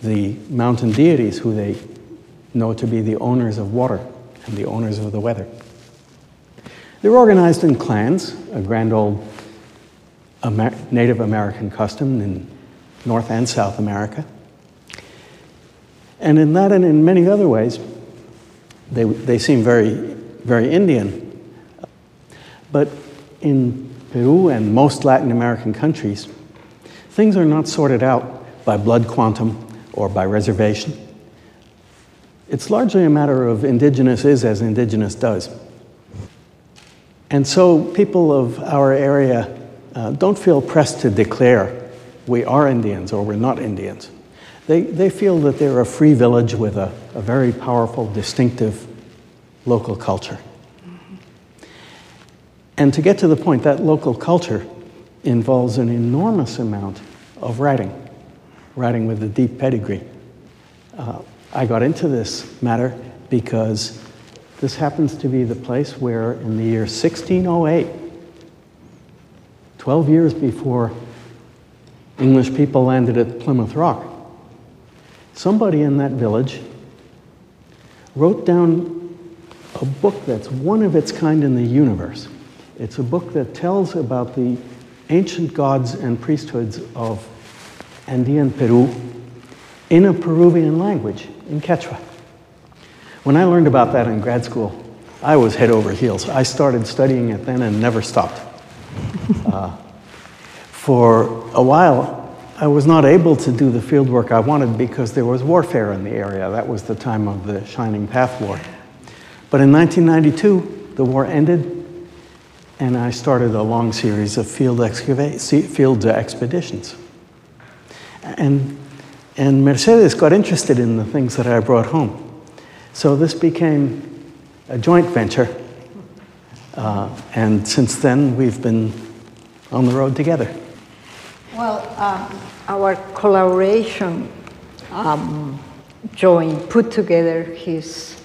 the mountain deities who they know to be the owners of water and the owners of the weather. They're organized in clans, a grand old Amer Native American custom in North and South America. And in that and in many other ways, they, they seem very, very Indian. But in Peru and most Latin American countries, things are not sorted out by blood quantum or by reservation. It's largely a matter of indigenous is as indigenous does. And so people of our area uh, don't feel pressed to declare we are Indians or we're not Indians. They, they feel that they're a free village with a, a very powerful, distinctive local culture. And to get to the point, that local culture involves an enormous amount of writing, writing with a deep pedigree. Uh, I got into this matter because this happens to be the place where, in the year 1608, 12 years before English people landed at Plymouth Rock, somebody in that village wrote down a book that's one of its kind in the universe. It's a book that tells about the ancient gods and priesthoods of Andean Peru in a Peruvian language, in Quechua. When I learned about that in grad school, I was head over heels. I started studying it then and never stopped. uh, for a while, I was not able to do the field work I wanted because there was warfare in the area. That was the time of the Shining Path War. But in 1992, the war ended, and I started a long series of field, field expeditions. And, and Mercedes got interested in the things that I brought home. So this became a joint venture. Uh, and since then, we've been on the road together. Well, um, our collaboration um, joined, put together his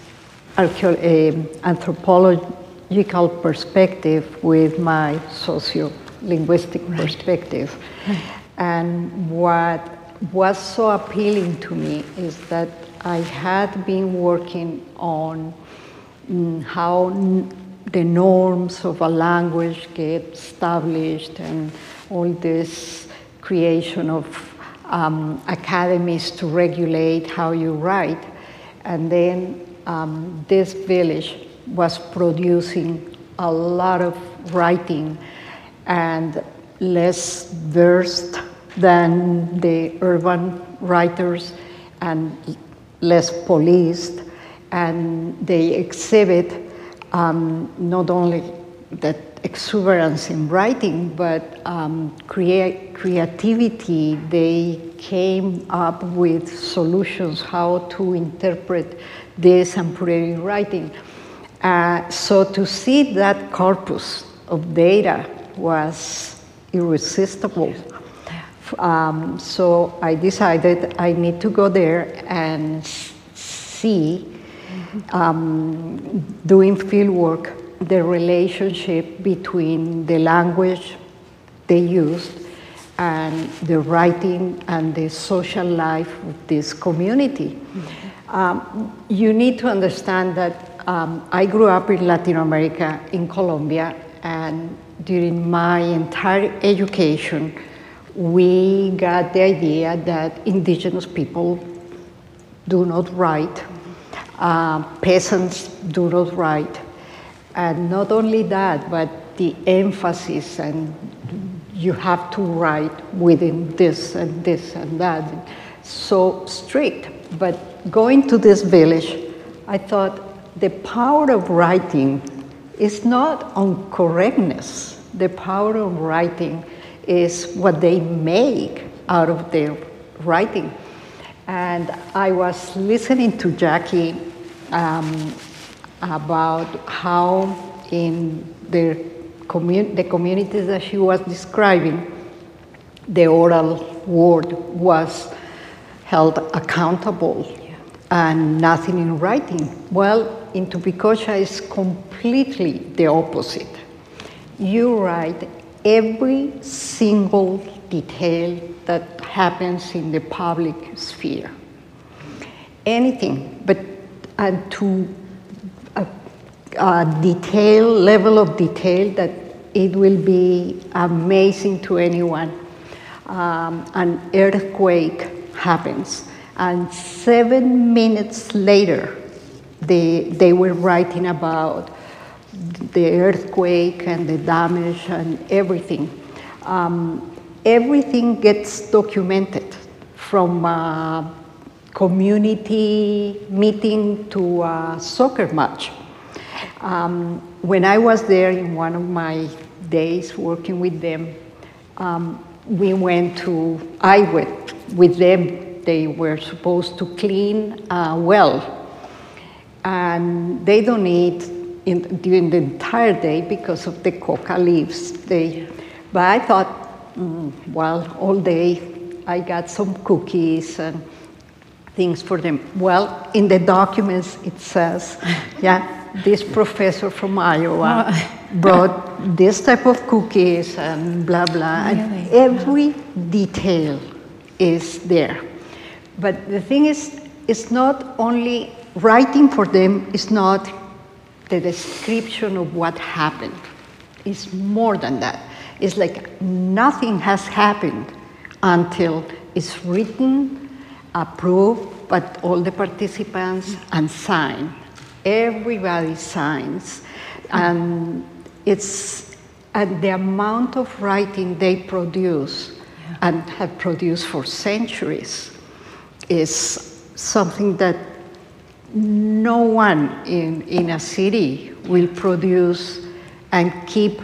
archeo- uh, anthropological perspective with my socio-linguistic right. perspective. And what was so appealing to me is that I had been working on mm, how the norms of a language get established and all this creation of um, academies to regulate how you write. And then um, this village was producing a lot of writing and less versed than the urban writers and less policed, and they exhibit um, not only that exuberance in writing, but um, crea- creativity. They came up with solutions how to interpret this and put it in writing. Uh, so to see that corpus of data was irresistible. Um, so I decided I need to go there and see, um, doing field work, the relationship between the language they used and the writing and the social life of this community. Um, you need to understand that um, I grew up in Latin America, in Colombia, and during my entire education, we got the idea that indigenous people do not write, uh, peasants do not write, and not only that, but the emphasis and you have to write within this and this and that, so strict. But going to this village, I thought the power of writing is not on correctness. The power of writing is what they make out of their writing. And I was listening to Jackie um, about how in the, commun- the communities that she was describing, the oral word was held accountable yeah. and nothing in writing. Well, in Tupicocha is completely the opposite. You write every single detail that happens in the public sphere. Anything, but and to a, a detail, level of detail that it will be amazing to anyone. Um, an earthquake happens, and seven minutes later, they, they were writing about the earthquake and the damage and everything. Um, everything gets documented from a community meeting to a soccer match. Um, when I was there in one of my days working with them, um, we went to, I went with them. They were supposed to clean a well, and they don't eat in, during the entire day because of the coca leaves. They, but I thought, mm, well, all day I got some cookies and things for them. Well, in the documents it says, yeah, this professor from Iowa brought this type of cookies and blah blah. Really? And every detail is there. But the thing is, it's not only writing for them it's not the description of what happened. It's more than that. It's like nothing has happened until it's written, approved by all the participants, and signed. Everybody signs. And it's and the amount of writing they produce and have produced for centuries is something that no one in, in a city will produce and keep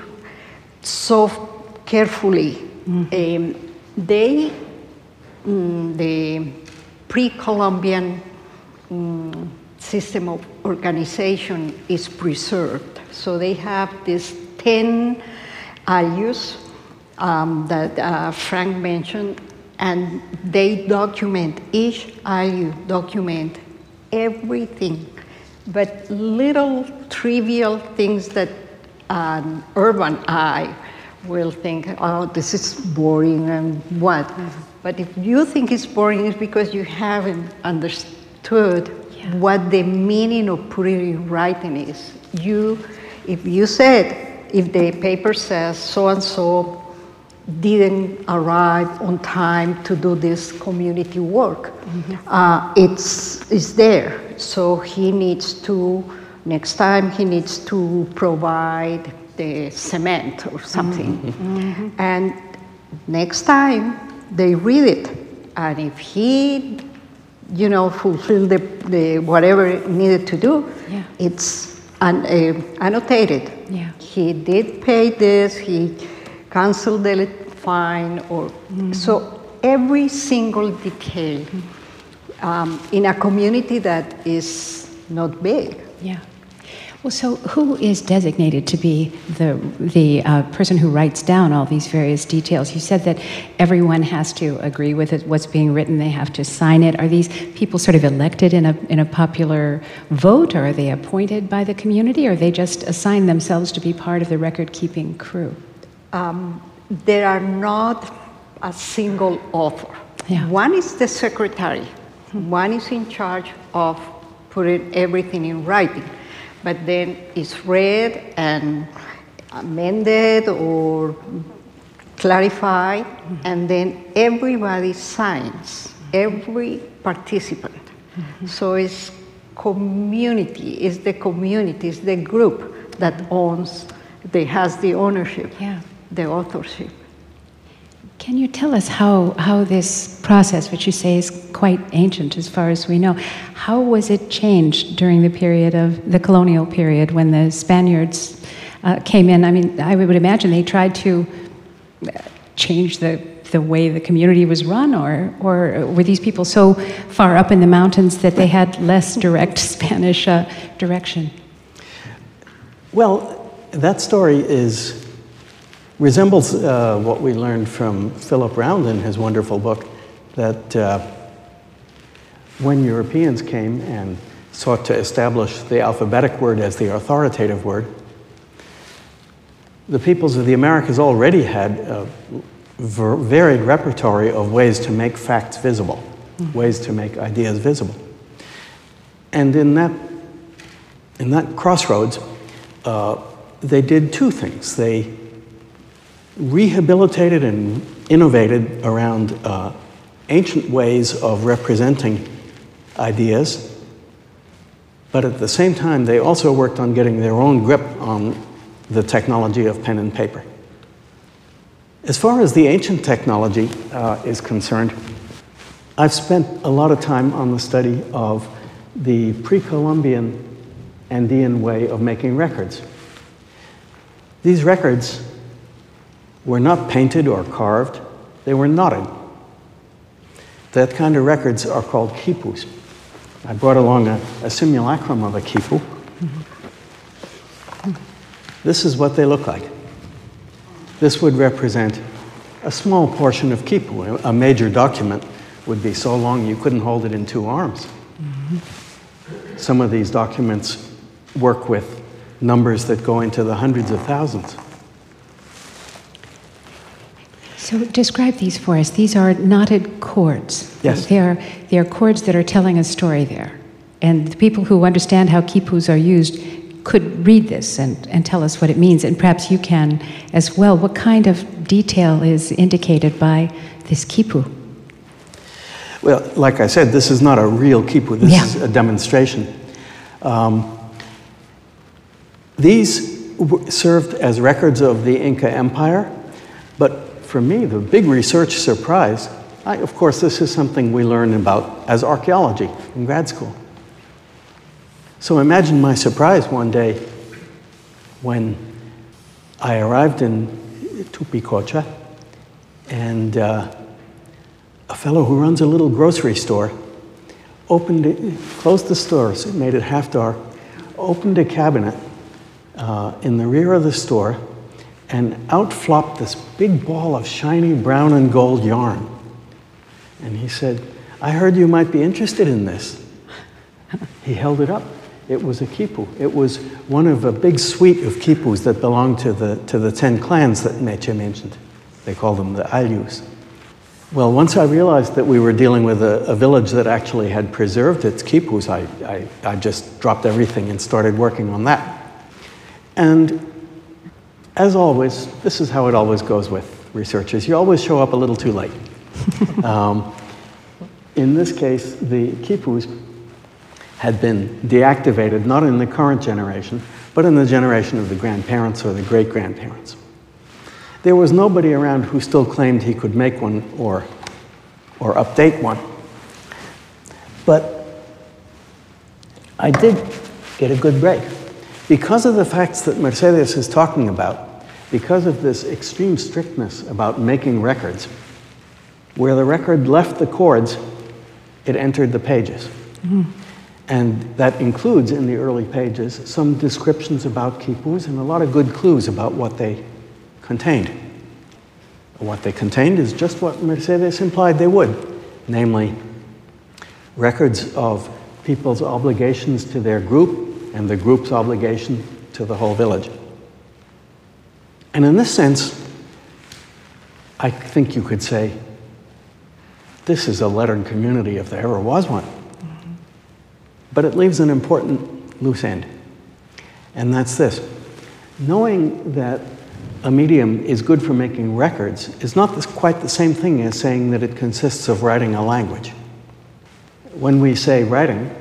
so carefully. Um, they, mm, the pre-Columbian mm, system of organization is preserved. So they have these 10 ayllus um, that uh, Frank mentioned, and they document, each ayllu document everything, but little trivial things that an urban eye will think, oh, this is boring and what. Mm-hmm. But if you think it's boring, it's because you haven't understood Yeah. what the meaning of putting it in writing is. You, if you said, if the paper says so and so didn't arrive on time to do this community work, uh, it's, it's there. So he needs to, next time, he needs to provide the cement or something. And next time, they read it. And if he, you know, fulfilled the, the whatever needed to do, Yeah. it's an, uh, annotated. Yeah. He did pay this, he canceled the fine, or so every single detail um, in a community that is not big. Yeah. Well, so who is designated to be the, the uh, person who writes down all these various details? You said that everyone has to agree with it, what's being written, they have to sign it. Are these people sort of elected in a, in a popular vote, or are they appointed by the community, or they just assign themselves to be part of the record keeping crew? Um, there are not a single author. Yeah. One is the secretary, one is in charge of putting everything in writing, but then it's read and amended or clarified, and then everybody signs, every participant. So it's community, it's the community, it's the group that owns, that has the ownership, Yeah. The authorship. Can you tell us how, how this process, which you say is quite ancient as far as we know, how was it changed during the period of the colonial period when the Spaniards uh, came in? I mean, I would imagine they tried to uh, change the, the way the community was run, or, or were these people so far up in the mountains that they had less direct Spanish uh, direction? Well, that story is resembles uh, what we learned from Philip Round in his wonderful book that uh, when Europeans came and sought to establish the alphabetic word as the authoritative word, the peoples of the Americas already had a varied repertory of ways to make facts visible, ways to make ideas visible. And in that, in that crossroads, uh, they did two things. They rehabilitated and innovated around uh, ancient ways of representing ideas, but at the same time, they also worked on getting their own grip on the technology of pen and paper. As far as the ancient technology uh, is concerned, I've spent a lot of time on the study of the pre Columbian Andean way of making records. These records were not painted or carved, they were knotted. That kind of records are called quipus. I brought along a, a simulacrum of a quipu. This is what they look like. This would represent a small portion of quipu. A major document would be so long you couldn't hold it in two arms. Some of these documents work with numbers that go into the hundreds of thousands. So describe these for us. These are knotted cords. Yes. They are, they are cords that are telling a story there. And the people who understand how quipus are used could read this and, and tell us what it means, and perhaps you can as well. What kind of detail is indicated by this quipu? Well, like I said, this is not a real quipu, this Yeah. is a demonstration. Um, these w- served as records of the Inca Empire, but for me, the big research surprise, I, of course, this is something we learn about as archaeology in grad school. So imagine my surprise one day when I arrived in Tupicocha and uh, a fellow who runs a little grocery store opened it, closed the store, so it made it half dark, opened a cabinet uh, in the rear of the store, and out flopped this big ball of shiny brown and gold yarn. And he said, I heard you might be interested in this. He held it up. It was a quipu. It was one of a big suite of quipus that belonged to the, to the ten clans that Meche mentioned. They call them the Ayllus. Well, once I realized that we were dealing with a, a village that actually had preserved its quipus, I, I, I just dropped everything and started working on that. And as always, this is how it always goes with researchers. You always show up a little too late. um, in this case, the quipus had been deactivated not in the current generation, but in the generation of the grandparents or the great grandparents. There was nobody around who still claimed he could make one or, or update one. But I did get a good break. Because of the facts that Mercedes is talking about, because of this extreme strictness about making records, where the record left the cords, it entered the pages. Mm-hmm. And that includes in the early pages some descriptions about quipus and a lot of good clues about what they contained. What they contained is just what Mercedes implied they would, namely records of people's obligations to their group and the group's obligation to the whole village. And in this sense, I think you could say this is a lettered community if there ever was one. Mm-hmm. But it leaves an important loose end, and that's this. Knowing that a medium is good for making records is not this, quite the same thing as saying that it consists of writing a language. When we say writing,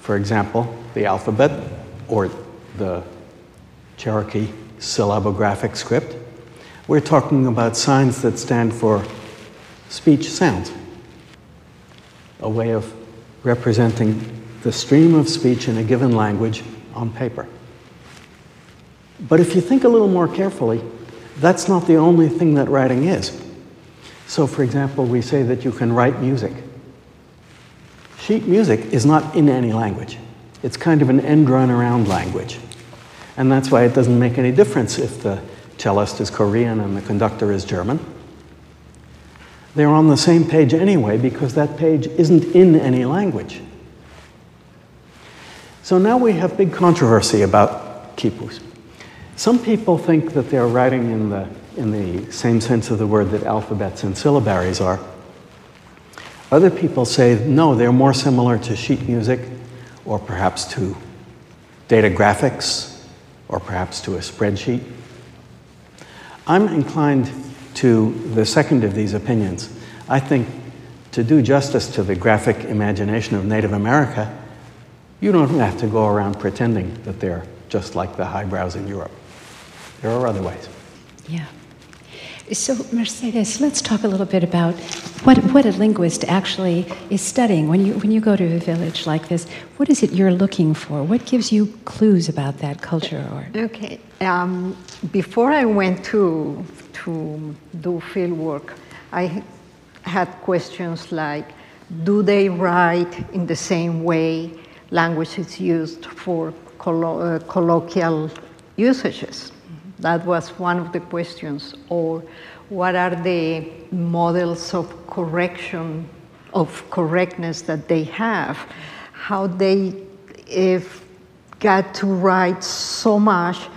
for example, the alphabet or the Cherokee syllabographic script, we're talking about signs that stand for speech sounds, a way of representing the stream of speech in a given language on paper. But if you think a little more carefully, that's not the only thing that writing is. So, for example, we say that you can write music. Sheet music is not in any language, it's kind of an end run around language. And that's why it doesn't make any difference if the cellist is Korean and the conductor is German. They're on the same page anyway because that page isn't in any language. So now we have big controversy about quipus. Some people think that they're writing in the, in the same sense of the word that alphabets and syllabaries are. Other people say, no, they're more similar to sheet music or perhaps to data graphics or perhaps to a spreadsheet. I'm inclined to the second of these opinions. I think to do justice to the graphic imagination of Native America, you don't have to go around pretending that they're just like the highbrows in Europe. There are other ways. Yeah. So, Mercedes, let's talk a little bit about what, what a linguist actually is studying. When you, when you go to a village like this, what is it you're looking for? What gives you clues about that culture? Or Okay. Um, before I went to, to do field work, I had questions like do they write in the same way language is used for collo- uh, colloquial usages? That was one of the questions. Or what are the models of correction, of correctness that they have? How they if got to write so much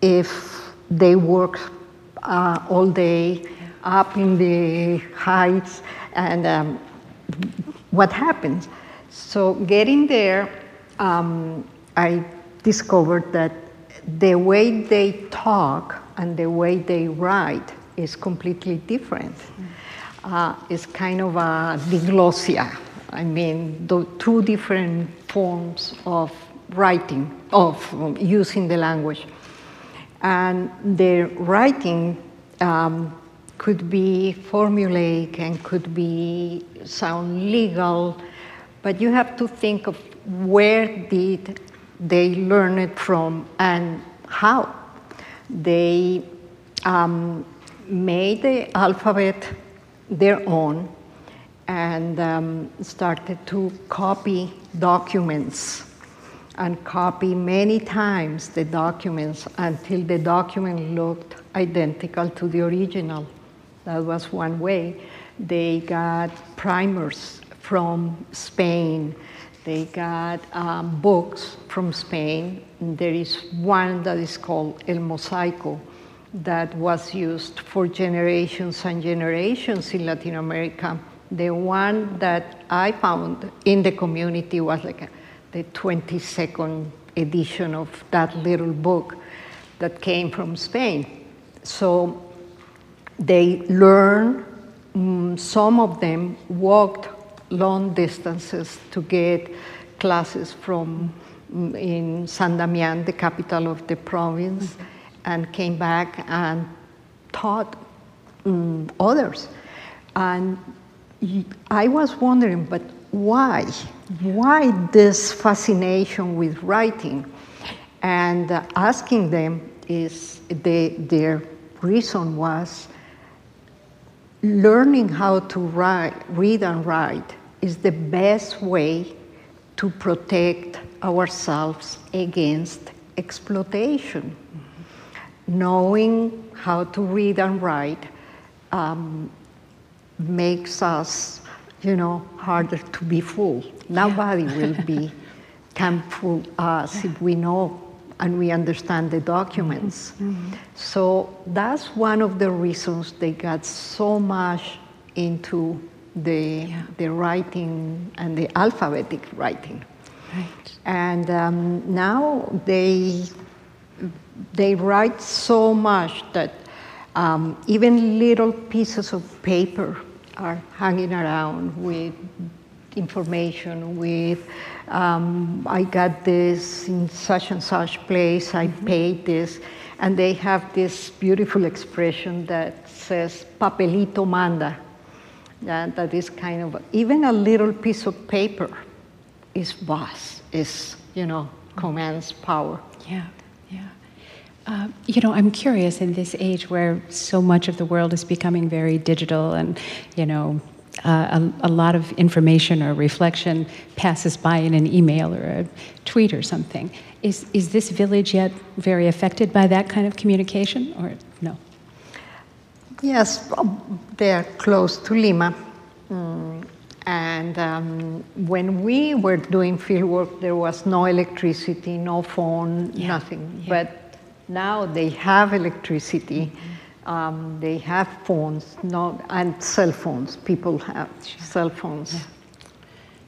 if they work uh, all day up in the heights and um, what happens. So getting there, um, I discovered that the way they talk and the way they write is completely different. Uh, it's kind of a diglossia. I mean, the two different forms of writing, of using the language. And the writing um, could be formulaic and could be sound legal, but you have to think of where did they learn it from and how. They um, made the alphabet their own and um, started to copy documents and copy many times the documents until the document looked identical to the original. That was one way. They got primers from Spain. They got um, books from Spain. There is one that is called El Mosaico that was used for generations and generations in Latin America. The one that I found in the community was like a, the 22nd edition of that little book that came from Spain. So they learned, mm, some of them walked long distances to get classes from mm, in San Damian, the capital of the province, mm-hmm. and came back and taught um, others. And I was wondering, but why? Why this fascination with writing? And uh, asking them is the, their reason was learning how to write, read and write is the best way to protect ourselves against exploitation. Mm-hmm. Knowing how to read and write um, makes us, you know, harder to be fooled. Nobody will be can fool us if we know and we understand the documents. Mm-hmm. mm-hmm. So that's one of the reasons they got so much into the, yeah. the writing and the alphabetic writing. Right. And um, now they, they write so much that um, even little pieces of paper are hanging around with information, with um, I got this in such and such place, I mm-hmm. paid this. And they have this beautiful expression that says, papelito manda. Yeah, that is kind of, even a little piece of paper is boss, is, you know, commands power. Yeah, yeah. Uh, you know, I'm curious in this age where so much of the world is becoming very digital and, you know, uh, a, a, lot of information or reflection passes by in an email or a tweet or something. Is, is this village yet very affected by that kind of communication or no? Yes, um, they're close to Lima. Mm, and um, when we were doing fieldwork, there was no electricity, no phone, yeah. nothing. Yeah. But now they have electricity. Mm-hmm um, they have phones, not, and cell phones. People have cell phones.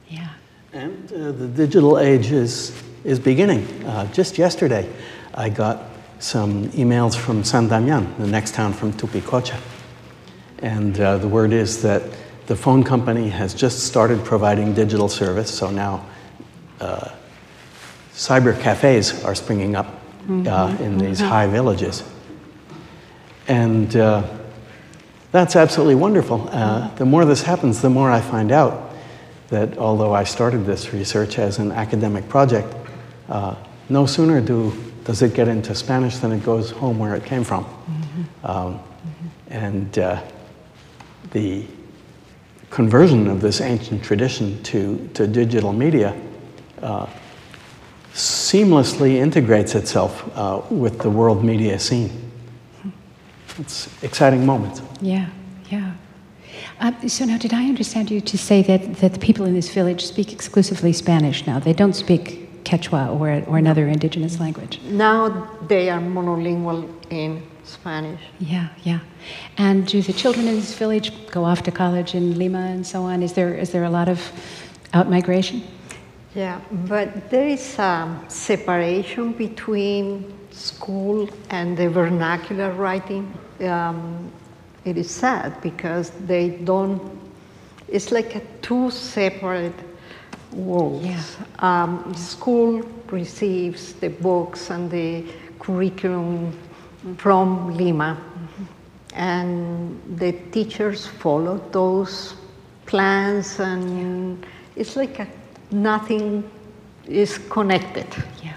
Yeah. yeah. And uh, the digital age is, is beginning. Uh, just yesterday, I got some emails from San Damian, the next town from Tupicocha. And uh, the word is that the phone company has just started providing digital service, so now uh, cyber cafes are springing up mm -hmm. in these mm-hmm. high villages. And uh, that's absolutely wonderful. Uh, the more this happens, the more I find out that although I started this research as an academic project, uh, no sooner do, does it get into Spanish then it goes home where it came from. Mm-hmm. Um, mm-hmm. And uh, the conversion of this ancient tradition to, to digital media uh, seamlessly integrates itself uh, with the world media scene it's exciting moments. Yeah, yeah. Uh, so now, did I understand you to say that, that the people in this village speak exclusively Spanish now? They don't speak Quechua or, or another indigenous language? Now they are monolingual in Spanish. Yeah, yeah. And do the children in this village go off to college in Lima and so on? Is there, is there a lot of out migration? Yeah, but there is a separation between school and the vernacular writing. Um, it is sad because they don't, it's like a two separate worlds. Yeah. Um, school receives the books and the curriculum from Lima, and the teachers follow those plans, and it's like a, nothing is connected. Yeah,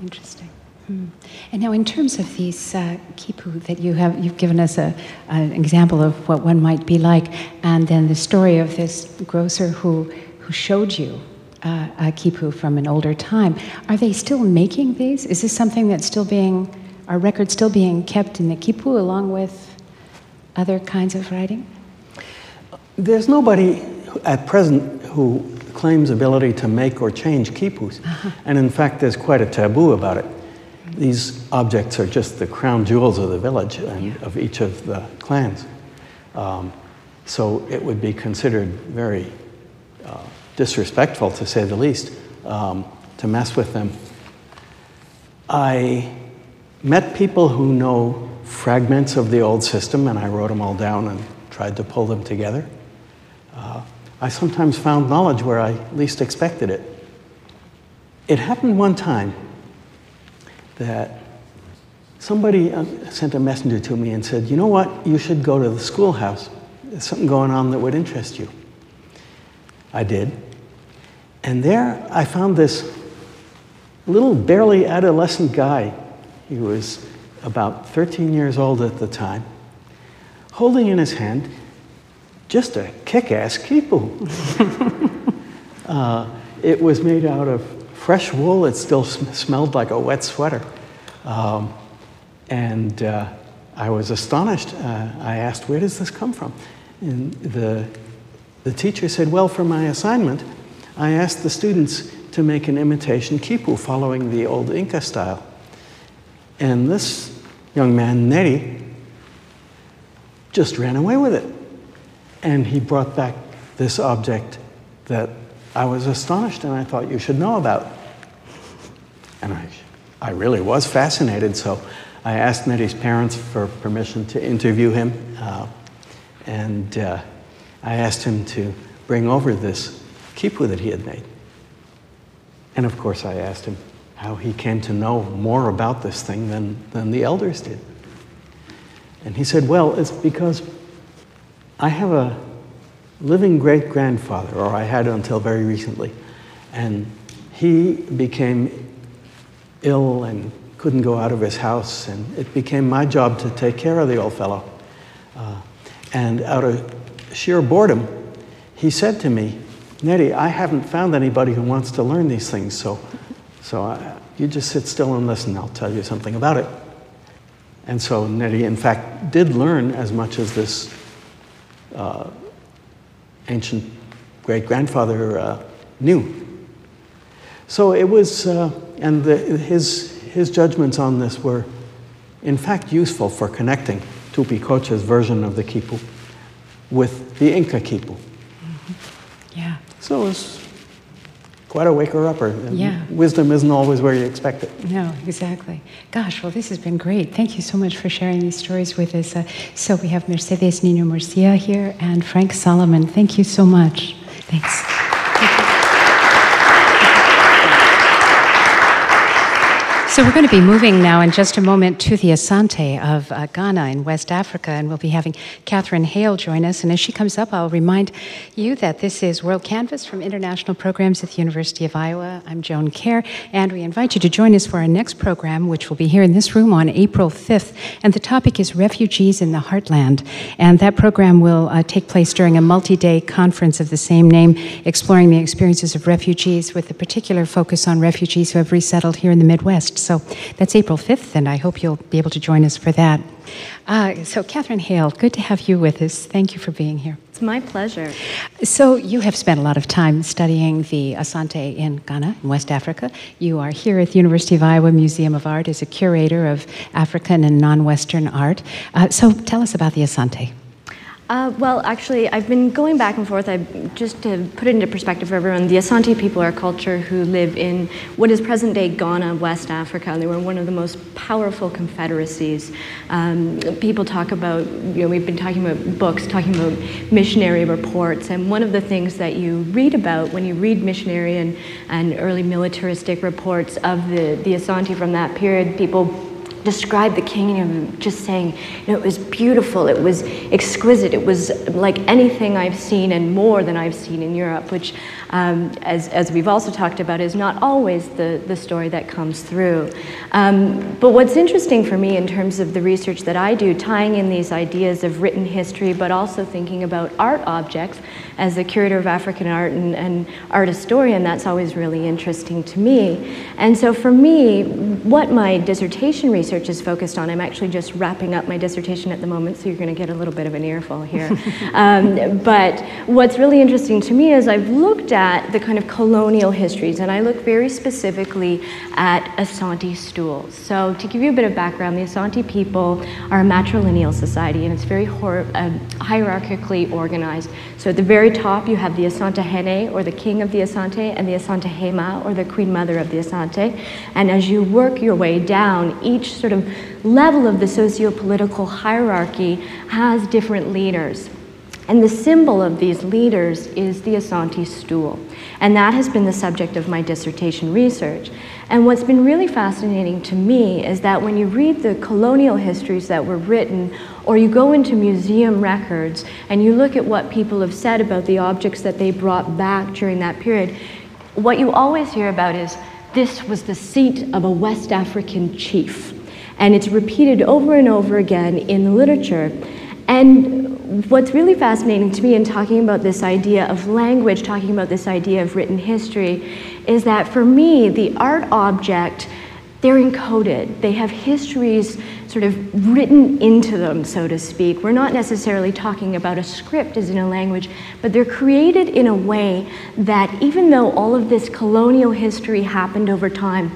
interesting. Hmm. And now, in terms of these uh, kipu that you have, you've given us a, an example of what one might be like, and then the story of this grocer who who showed you uh, a kipu from an older time. Are they still making these? Is this something that's still being, are records still being kept in the kipu along with other kinds of writing? There's nobody at present who claims ability to make or change quipus. And in fact, there's quite a taboo about it. These objects are just the crown jewels of the village and of each of the clans. Um, so it would be considered very disrespectful, to say the least, um, to mess with them. I met people who know fragments of the old system, and I wrote them all down and tried to pull them together. Uh, I sometimes found knowledge where I least expected it. It happened one time that somebody uh, sent a messenger to me and said, You know what? You should go to the schoolhouse. There's something going on that would interest you. I did. And there I found this little, barely adolescent guy. He was about 13 years old at the time, holding in his hand just a kick ass kipu. uh, it was made out of fresh wool, it still sm- smelled like a wet sweater. Um, and uh, I was astonished. Uh, I asked, Where does this come from? And the, the teacher said, Well, for my assignment, I asked the students to make an imitation kipu following the old Inca style. And this young man, Neri, just ran away with it. And he brought back this object that I was astonished and I thought you should know about. And I, I really was fascinated, so I asked Neri's parents for permission to interview him. Uh, and uh, I asked him to bring over this kipu that he had made. And of course, I asked him how he came to know more about this thing than, than the elders did. And he said, Well, it's because I have a living great grandfather, or I had until very recently, and he became ill and couldn't go out of his house, and it became my job to take care of the old fellow. Uh, and out of sheer boredom, he said to me, Nettie, I haven't found anybody who wants to learn these things, so, so I, you just sit still and listen. I'll tell you something about it. And so Nettie, in fact, did learn as much as this uh, ancient great grandfather uh, knew. So it was, uh, and the, his, his judgments on this were, in fact, useful for connecting Tupi Tupicocha's version of the Kipu with the Inca Kipu. So it was quite a waker upper. Yeah. Wisdom isn't always where you expect it. No, exactly. Gosh, well, this has been great. Thank you so much for sharing these stories with us. Uh, so we have Mercedes Nino Murcia here and Frank Salomon. Thank you so much. Thanks. So we're going to be moving now in just a moment to the Asante of uh, Ghana in West Africa, and we'll be having Catherine Hale join us. And as she comes up, I'll remind you that this is WorldCanvass from International Programs at the University of Iowa. I'm Joan Kjaer, and we invite you to join us for our next program, which will be here in this room on April 5th. And the topic is Refugees in the Heartland. And that program will uh, take place during a multi day conference of the same name, exploring the experiences of refugees with a particular focus on refugees who have resettled here in the Midwest. So that's April 5th, and I hope you'll be able to join us for that. Uh, so, Catherine Hale, good to have you with us. Thank you for being here. It's my pleasure. So, you have spent a lot of time studying the Asante in Ghana, in West Africa. You are here at the University of Iowa Museum of Art as a curator of African and non Western art. Uh, so, tell us about the Asante. Uh, well, actually, I've been going back and forth. I, just to put it into perspective for everyone, the Asante people are a culture who live in what is present day Ghana, West Africa. They were one of the most powerful confederacies. Um, people talk about, you know, we've been talking about books, talking about missionary reports, and one of the things that you read about when you read missionary and, and early militaristic reports of the, the Asante from that period, people describe the kingdom just saying you know it was beautiful it was exquisite it was like anything i've seen and more than i've seen in europe which um, as, as we've also talked about is not always the, the story that comes through um, but what's interesting for me in terms of the research that i do tying in these ideas of written history but also thinking about art objects as a curator of african art and, and art historian that's always really interesting to me and so for me what my dissertation research is focused on. I'm actually just wrapping up my dissertation at the moment, so you're going to get a little bit of an earful here. um, but what's really interesting to me is I've looked at the kind of colonial histories, and I look very specifically at Asante stools. So to give you a bit of background, the Asante people are a matrilineal society, and it's very uh, hierarchically organized. So at the very top, you have the Asantehene, or the king of the Asante, and the Asantehemaa, or the queen mother of the Asante. And as you work your way down, each sort of level of the socio-political hierarchy has different leaders. And the symbol of these leaders is the Asante stool. And that has been the subject of my dissertation research. And what's been really fascinating to me is that when you read the colonial histories that were written, or you go into museum records and you look at what people have said about the objects that they brought back during that period, what you always hear about is this was the seat of a West African chief. And it's repeated over and over again in the literature. And what's really fascinating to me in talking about this idea of language, talking about this idea of written history, is that for me, the art object, they're encoded. They have histories sort of written into them, so to speak. We're not necessarily talking about a script as in a language, but they're created in a way that even though all of this colonial history happened over time,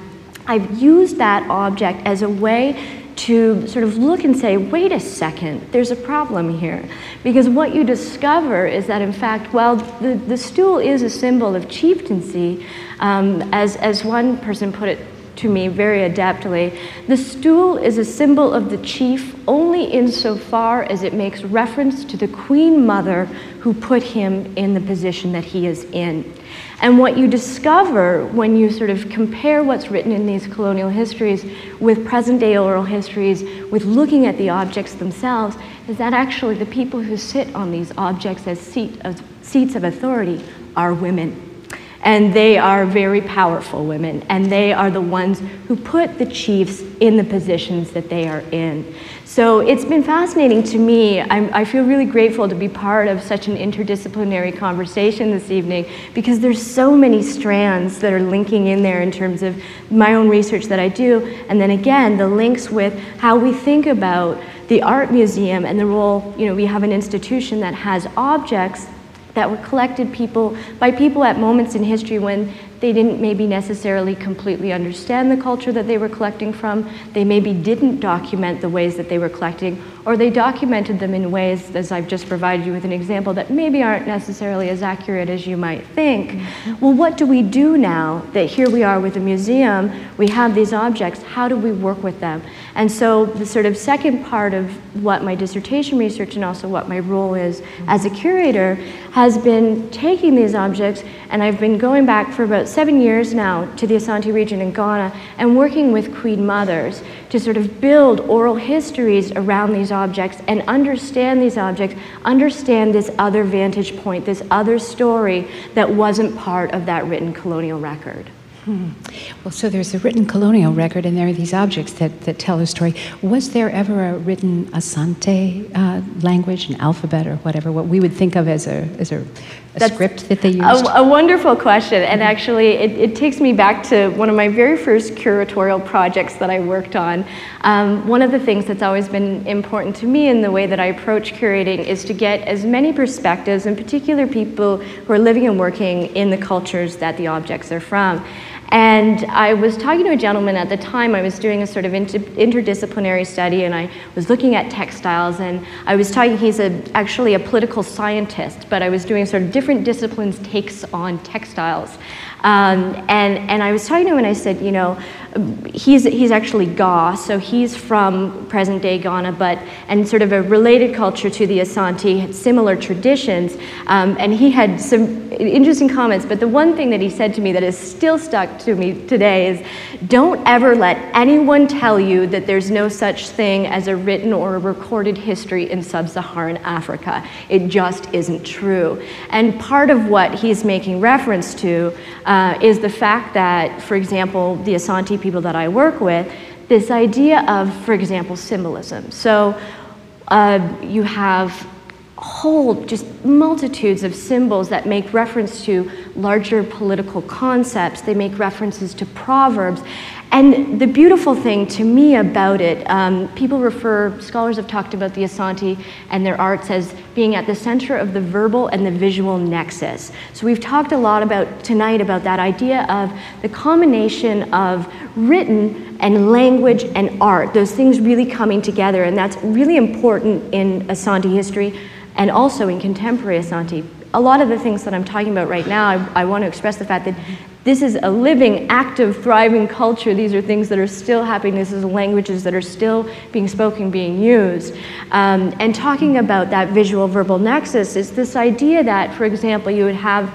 I've used that object as a way to sort of look and say, wait a second, there's a problem here. Because what you discover is that, in fact, while the, the stool is a symbol of chieftaincy. Um, as, as one person put it to me very adeptly, the stool is a symbol of the chief only insofar as it makes reference to the queen mother who put him in the position that he is in. And what you discover when you sort of compare what's written in these colonial histories with present day oral histories, with looking at the objects themselves, is that actually the people who sit on these objects as seat of, seats of authority are women. And they are very powerful women, and they are the ones who put the chiefs in the positions that they are in. So it's been fascinating to me. I'm, i feel really grateful to be part of such an interdisciplinary conversation this evening because there's so many strands that are linking in there in terms of my own research that I do, and then again, the links with how we think about the art museum and the role, you know, we have an institution that has objects that were collected people by people at moments in history when they didn't maybe necessarily completely understand the culture that they were collecting from. They maybe didn't document the ways that they were collecting, or they documented them in ways, as I've just provided you with an example, that maybe aren't necessarily as accurate as you might think. Mm-hmm. Well, what do we do now that here we are with a museum, we have these objects, how do we work with them? And so the sort of second part of what my dissertation research and also what my role is as a curator has been taking these objects, and I've been going back for about seven years now to the Asante region in Ghana and working with Queen Mothers to sort of build oral histories around these objects and understand these objects, understand this other vantage point, this other story that wasn't part of that written colonial record. Hmm. Well, so there's a written colonial record, and there are these objects that, that tell a story. Was there ever a written Asante uh, language, an alphabet, or whatever, what we would think of as a, as a, a script that they used? A, a wonderful question, and actually, it, it, takes me back to one of my very first curatorial projects that I worked on. Um, one of the things that's always been important to me in the way that I approach curating is to get as many perspectives, in particular people who are living and working in the cultures that the objects are from. And I was talking to a gentleman at the time, I was doing a sort of inter interdisciplinary study, and I was looking at textiles, and I was talking, he's a, actually a political scientist, but I was doing sort of different disciplines takes on textiles. Um, and, and I was talking to him and I said, you know, he's, he's actually Ga, so he's from present day Ghana, but, and sort of a related culture to the Asante, had similar traditions. Um, and he had some interesting comments, but the one thing that he said to me that is still stuck to me today is don't ever let anyone tell you that there's no such thing as a written or a recorded history in sub Saharan Africa. It just isn't true. And part of what he's making reference to uh, is the fact that, for example, the Asante people that I work with, this idea of, for example, symbolism. So uh, you have whole just multitudes of symbols that make reference to larger political concepts. They make references to proverbs. And the beautiful thing to me about it, um, people refer, scholars have talked about the Asante and their arts as being at the center of the verbal and the visual nexus. So we've talked a lot about tonight about that idea of the combination of written and language and art, those things really coming together. And that's really important in Asante history and also in contemporary Asante. A lot of the things that I'm talking about right now, I, I want to express the fact that this is a living, active, thriving culture. These are things that are still happening. This is languages that are still being spoken, being used. Um, and talking about that visual verbal nexus is this idea that, for example, you would have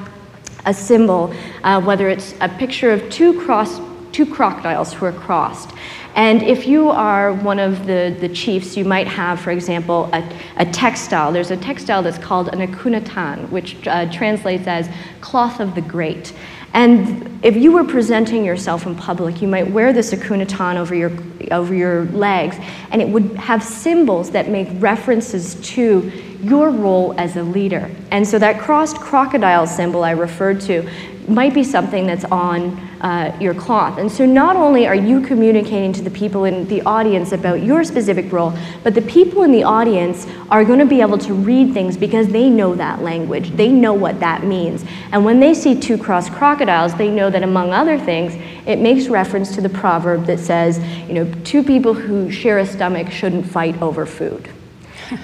a symbol, uh, whether it's a picture of two cross, two crocodiles who are crossed. And if you are one of the, the chiefs, you might have, for example, a, a textile. There's a textile that's called an akunatan, which uh, translates as cloth of the great. And if you were presenting yourself in public, you might wear this akunatan over your, over your legs, and it would have symbols that make references to your role as a leader. And so that crossed crocodile symbol I referred to might be something that's on uh, your cloth. And so not only are you communicating to the people in the audience about your specific role, but the people in the audience are going to be able to read things because they know that language. They know what that means. And when they see two crossed crocodiles, they know that among other things, it makes reference to the proverb that says, you know, two people who share a stomach shouldn't fight over food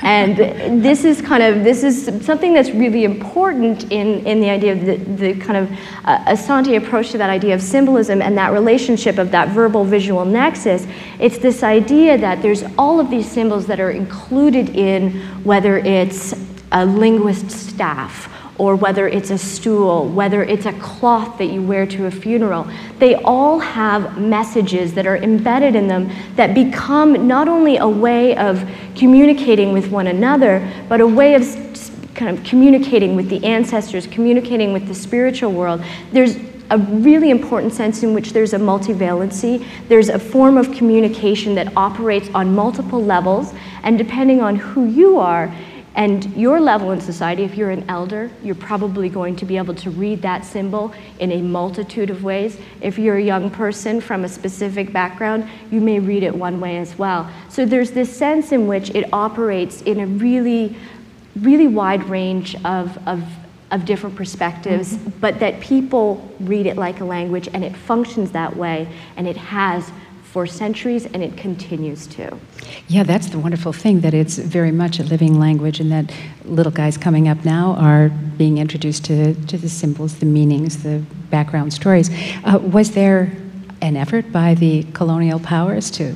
and this is kind of this is something that's really important in, in the idea of the, the kind of uh, Asante approach to that idea of symbolism and that relationship of that verbal visual nexus. It's this idea that there's all of these symbols that are included in whether it's a linguist staff or whether it's a stool, whether it's a cloth that you wear to a funeral, they all have messages that are embedded in them that become not only a way of communicating with one another, but a way of kind of communicating with the ancestors, communicating with the spiritual world. There's a really important sense in which there's a multivalency. There's a form of communication that operates on multiple levels, and depending on who you are, and your level in society, if you're an elder, you're probably going to be able to read that symbol in a multitude of ways. If you're a young person from a specific background, you may read it one way as well. So there's this sense in which it operates in a really, really wide range of, of, of different perspectives, mm-hmm. but that people read it like a language and it functions that way and it has for centuries and it continues to. Yeah, that's the wonderful thing that it's very much a living language and that little guys coming up now are being introduced to, to the symbols, the meanings, the background stories. Uh, was there an effort by the colonial powers to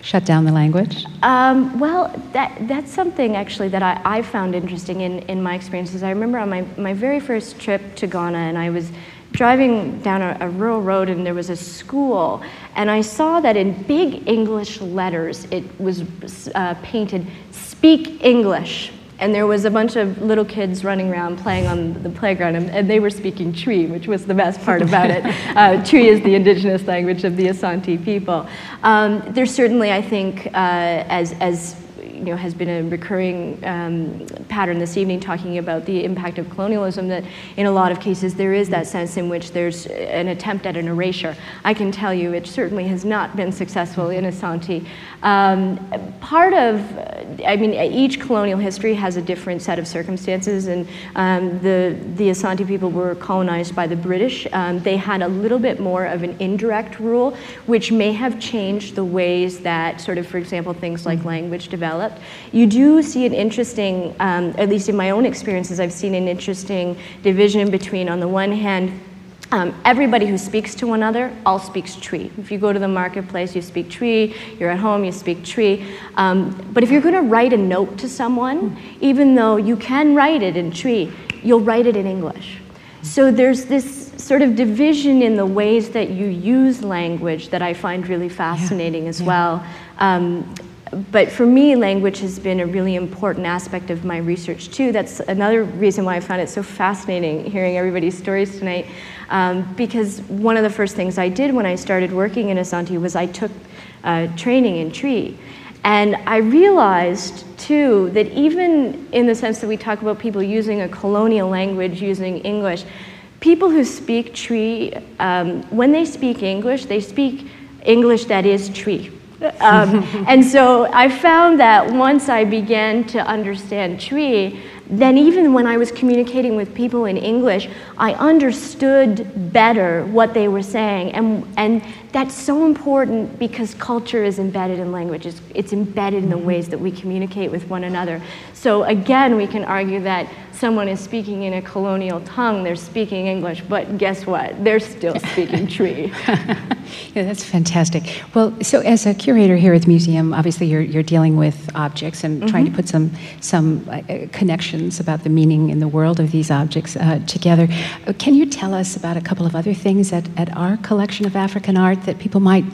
shut down the language? Um, well, that, that's something actually that I, I found interesting in, in my experiences. I remember on my, my very first trip to Ghana, and I was driving down a, a, rural road and there was a school and i saw that in big english letters it was uh, painted speak english. And there was a bunch of little kids running around playing on the playground and, and they were speaking Twi, which was the best part about it. Uh, Twi is the indigenous language of the asante people. Um, there's certainly i think uh, as, as you know, has been a recurring um, pattern this evening, talking about the impact of colonialism, that in a lot of cases there is that sense in which there's an attempt at an erasure. I can tell you it certainly has not been successful in Asante. Um, part of, I mean, each colonial history has a different set of circumstances, and um, the, the Asante people were colonized by the British. Um, they had a little bit more of an indirect rule, which may have changed the ways that, sort of, for example, things like language developed. You do see an interesting, um, at least in my own experiences, I've seen an interesting division between, on the one hand, um, everybody who speaks to one another all speaks Twi. If you go to the marketplace, you speak Twi. You're at home, you speak Twi. Um, but if you're going to write a note to someone, even though you can write it in Twi, you'll write it in English. So there's this sort of division in the ways that you use language that I find really fascinating yeah. as yeah. well. Um, but for me, language has been a really important aspect of my research too. That's another reason why I found it so fascinating hearing everybody's stories tonight. Um, because one of the first things I did when I started working in Asante was I took uh, training in Twi. And I realized too that even in the sense that we talk about people using a colonial language, using English, people who speak Twi, um, when they speak English, they speak English that is Twi. Um, and so I found that once I began to understand Twi, then even when I was communicating with people in English, I understood better what they were saying. And, and that's so important because culture is embedded in language. It's, it's embedded in the ways that we communicate with one another. So again, we can argue that someone is speaking in a colonial tongue, they're speaking English, but guess what? They're still speaking Twi. yeah, that's fantastic. Well, so as a curator here at the museum, obviously you're, you're dealing with objects and mm-hmm. trying to put some, some uh, connections about the meaning in the world of these objects uh, together. Uh, can you tell us about a couple of other things at, at our collection of African art that people might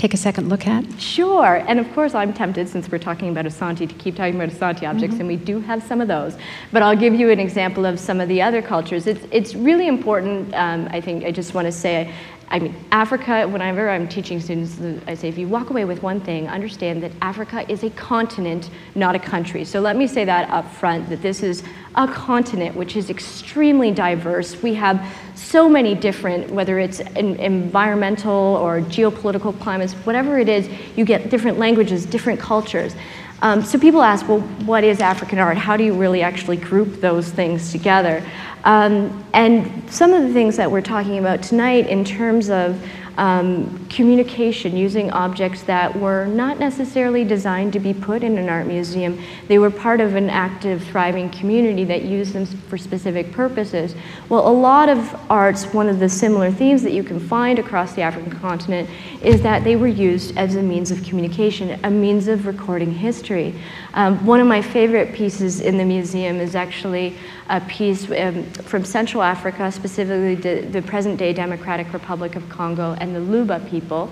take a second look at? Sure. And of course, I'm tempted, since we're talking about Asante, to keep talking about Asante objects, mm-hmm. and we do have some of those. But I'll give you an example of some of the other cultures. It's, it's really important, um, I think, I just want to say, I mean, Africa, whenever I'm teaching students, I say if you walk away with one thing, understand that Africa is a continent, not a country. So let me say that up front that this is a continent which is extremely diverse. We have so many different, whether it's environmental or geopolitical climates, whatever it is, you get different languages, different cultures. Um, so people ask, well, what is African art? How do you really actually group those things together? Um, and some of the things that we're talking about tonight in terms of um, communication using objects that were not necessarily designed to be put in an art museum. They were part of an active, thriving community that used them for specific purposes. Well, a lot of arts, one of the similar themes that you can find across the African continent is that they were used as a means of communication, a means of recording history. Um, one of my favorite pieces in the museum is actually a piece um, from Central Africa, specifically the, the present day Democratic Republic of Congo and the Luba people.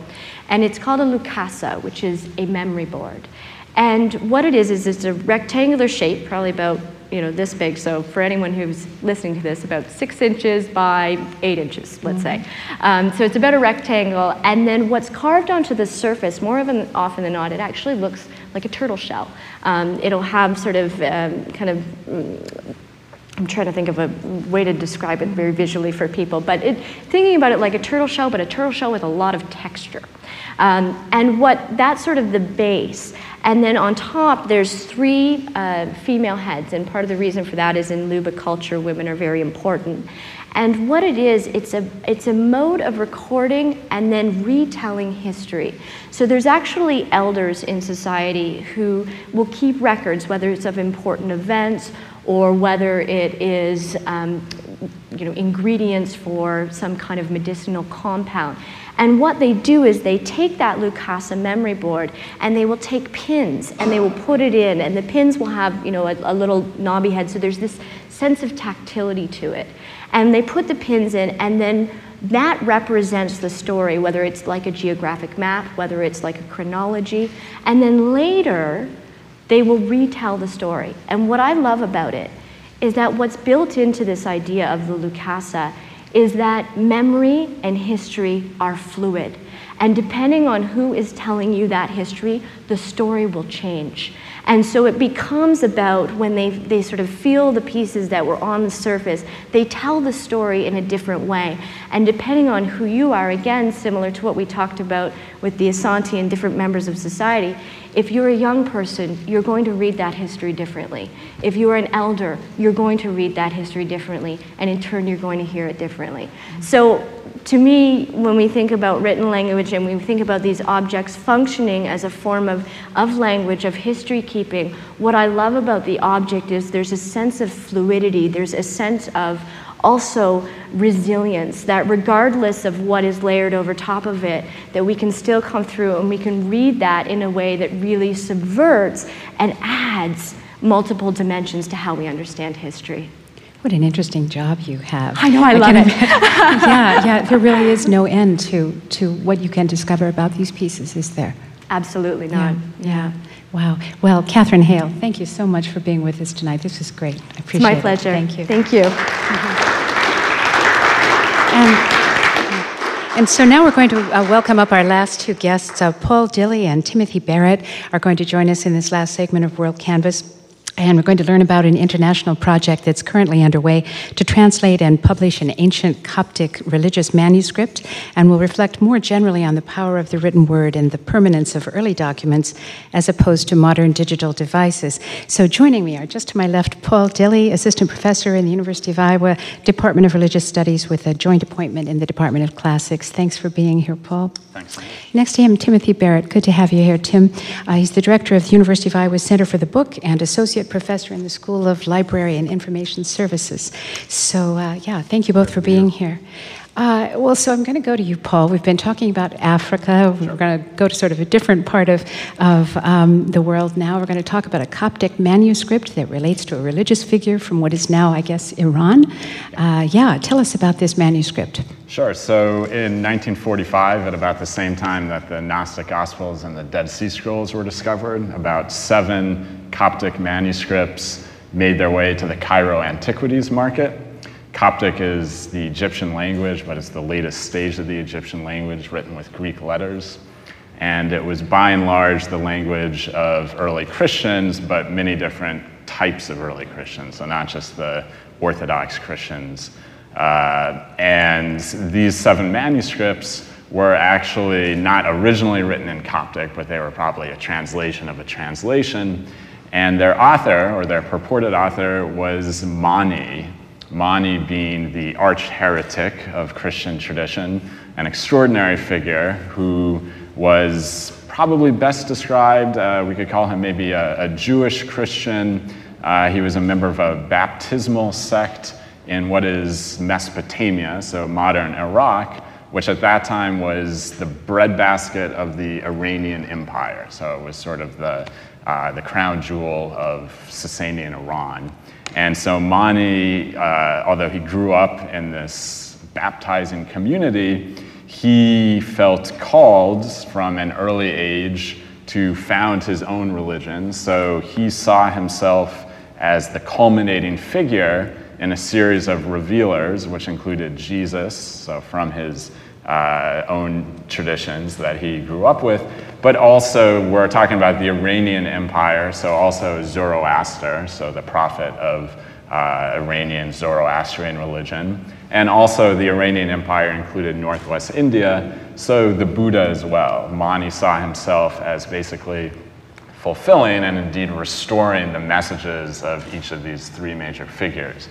And it's called a Lukasa, which is a memory board. And what it is, is it's a rectangular shape, probably about you know, this big. So for anyone who's listening to this, about six inches by eight inches, let's mm-hmm. say. Um, so it's about a rectangle. And then what's carved onto the surface, more often, often than not, it actually looks like a turtle shell. Um, it'll have sort of um, kind of mm, I'm trying to think of a way to describe it very visually for people, but it, thinking about it like a turtle shell, but a turtle shell with a lot of texture. Um, and what that's sort of the base. And then on top, there's three uh, female heads, and part of the reason for that is in Luba culture, women are very important. And what it is, it's a, it's a mode of recording and then retelling history. So there's actually elders in society who will keep records, whether it's of important events or whether it is um, you know, ingredients for some kind of medicinal compound. And what they do is they take that Lukasa memory board and they will take pins and they will put it in, and the pins will have you know, a, a little knobby head, so there's this sense of tactility to it. And they put the pins in, and then that represents the story, whether it's like a geographic map, whether it's like a chronology. And then later, they will retell the story. And what I love about it is that what's built into this idea of the Lukasa is that memory and history are fluid. And depending on who is telling you that history, the story will change. And so it becomes about when they, they sort of feel the pieces that were on the surface, they tell the story in a different way. And depending on who you are, again, similar to what we talked about with the Asante and different members of society, if you're a young person, you're going to read that history differently. If you're an elder, you're going to read that history differently, and in turn, you're going to hear it differently. So to me, when we think about written language and we think about these objects functioning as a form of, of language, of history keeping, what I love about the object is there's a sense of fluidity, there's a sense of also resilience that regardless of what is layered over top of it that we can still come through and we can read that in a way that really subverts and adds multiple dimensions to how we understand history what an interesting job you have. I know, I, I love it. yeah, yeah, there really is no end to, to what you can discover about these pieces, is there? Absolutely not. Yeah. yeah. Wow. Well, Catherine Hale, thank you so much for being with us tonight. This was great. I appreciate it. It's my pleasure. It. Thank you. Thank you. And, and so now we're going to uh, welcome up our last two guests. Uh, Paul Dilley and Timothy Barrett are going to join us in this last segment of WorldCanvass. And we're going to learn about an international project that's currently underway to translate and publish an ancient Coptic religious manuscript, and will reflect more generally on the power of the written word and the permanence of early documents as opposed to modern digital devices. So joining me are just to my left Paul Dilley, assistant professor in the University of Iowa Department of Religious Studies with a joint appointment in the Department of Classics. Thanks for being here, Paul. Thanks. Next to him, Timothy Barrett. Good to have you here, Tim. Uh, he's the director of the University of Iowa Center for the Book and associate professor in the School of Library and Information Services. So, uh, yeah, thank you both for being here. Uh, well, so I'm going to go to you, Paul. We've been talking about Africa. We're going to go to sort of a different part of, of um, the world now. We're going to talk about a Coptic manuscript that relates to a religious figure from what is now, I guess, Iran. Uh, yeah, tell us about this manuscript. Sure. So in 1945, at about the same time that the Gnostic Gospels and the Dead Sea Scrolls were discovered, about seven Coptic manuscripts made their way to the Cairo antiquities market. Coptic is the Egyptian language, but it's the latest stage of the Egyptian language written with Greek letters. And it was by and large the language of early Christians, but many different types of early Christians, so not just the Orthodox Christians. Uh, and these seven manuscripts were actually not originally written in Coptic, but they were probably a translation of a translation. And their author, or their purported author, was Mani, Mani being the arch heretic of Christian tradition, an extraordinary figure who was probably best described, uh, we could call him maybe a, a Jewish Christian. Uh, he was a member of a baptismal sect in what is Mesopotamia, so modern Iraq, which at that time was the breadbasket of the Iranian Empire. So it was sort of the, uh, the crown jewel of Sasanian Iran. And so Mani, uh, although he grew up in this baptizing community, he felt called from an early age to found his own religion. So he saw himself as the culminating figure in a series of revealers, which included Jesus, so from his uh, own traditions that he grew up with, but also we're talking about the Iranian Empire, so also Zoroaster, so the prophet of uh, Iranian Zoroastrian religion, and also the Iranian Empire included northwest India, so the Buddha as well. Mani saw himself as basically fulfilling and indeed restoring the messages of each of these three major figures.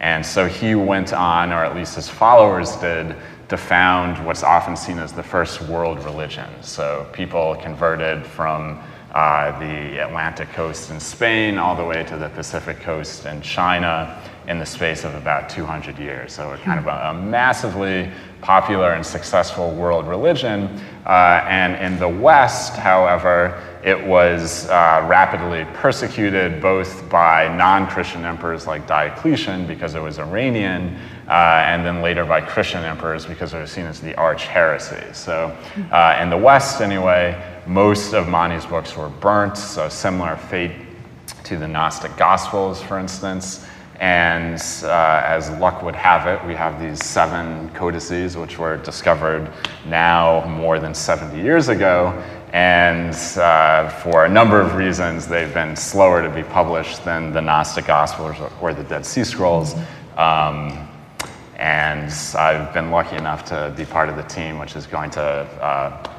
And so he went on, or at least his followers did, to found what's often seen as the first world religion. So people converted from uh, the Atlantic coast in Spain all the way to the Pacific coast in China in the space of about 200 years. So, kind of a, a massively popular and successful world religion. Uh, and in the West, however, it was uh, rapidly persecuted both by non Christian emperors like Diocletian because it was Iranian, uh, and then later by Christian emperors because it was seen as the arch heresy. So, uh, in the West, anyway, most of Mani's books were burnt, so similar fate to the Gnostic Gospels, for instance. And uh, as luck would have it, we have these seven codices, which were discovered now more than 70 years ago. And uh, for a number of reasons, they've been slower to be published than the Gnostic Gospels or the Dead Sea Scrolls. Um, and I've been lucky enough to be part of the team, which is going to uh,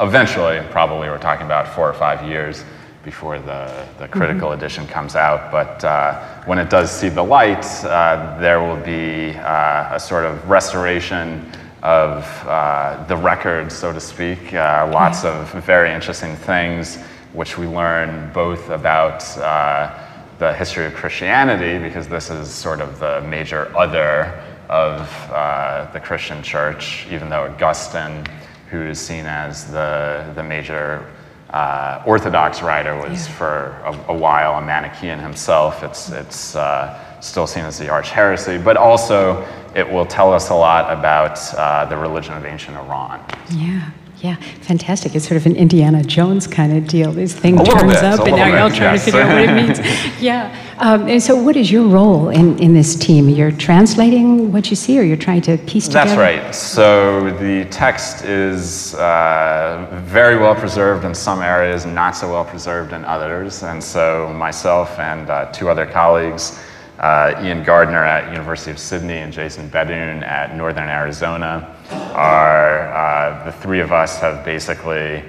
eventually, probably we're talking about four or five years, before the, the critical mm-hmm. edition comes out. But uh, when it does see the light, uh, there will be uh, a sort of restoration of uh, the record, so to speak. Uh, lots of very interesting things, which we learn both about uh, the history of Christianity, because this is sort of the major other of the Christian church, even though Augustine, who is seen as the, the major uh, Orthodox writer was yeah. for a, a, while a Manichaean himself. It's, it's uh, still seen as the arch heresy, but also it will tell us a lot about uh, the religion of ancient Iran. Yeah. Yeah, fantastic. It's sort of an Indiana Jones kind of deal. This thing turns bit, up, and now you're all trying yes. to figure out what it means. yeah. Um, and so, what is your role in, in this team? You're translating what you see, or you're trying to piece together? That's right. So, the text is uh, very well preserved in some areas, not so well preserved in others. And so, myself and uh, two other colleagues, uh, Iain Gardner at University of Sydney and Jason BeDuhn at Northern Arizona, are uh, the three of us have basically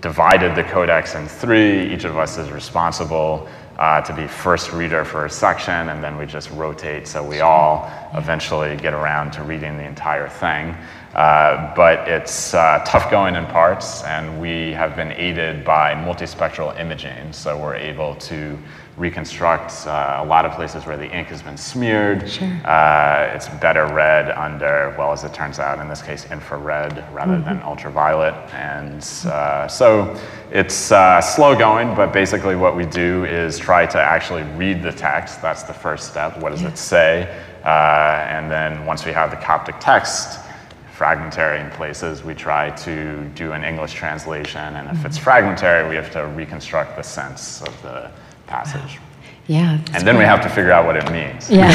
divided the codex in three. Each of us is responsible uh, to be first reader for a section, and then we just rotate so we all eventually get around to reading the entire thing. Uh, but it's uh, tough going in parts, and we have been aided by multispectral imaging, so we're able to reconstruct uh, a lot of places where the ink has been smeared. Sure. Uh, it's better read under, well, as it turns out, in this case, infrared rather mm-hmm. than ultraviolet. And uh, so it's uh, slow going, but basically what we do is try to actually read the text. That's the first step. What does yeah. it say? Uh, and then once we have the Coptic text, fragmentary in places, we try to do an English translation. And if mm-hmm. it's fragmentary, we have to reconstruct the sense of the passage. Yeah. And then great. we have to figure out what it means, yeah.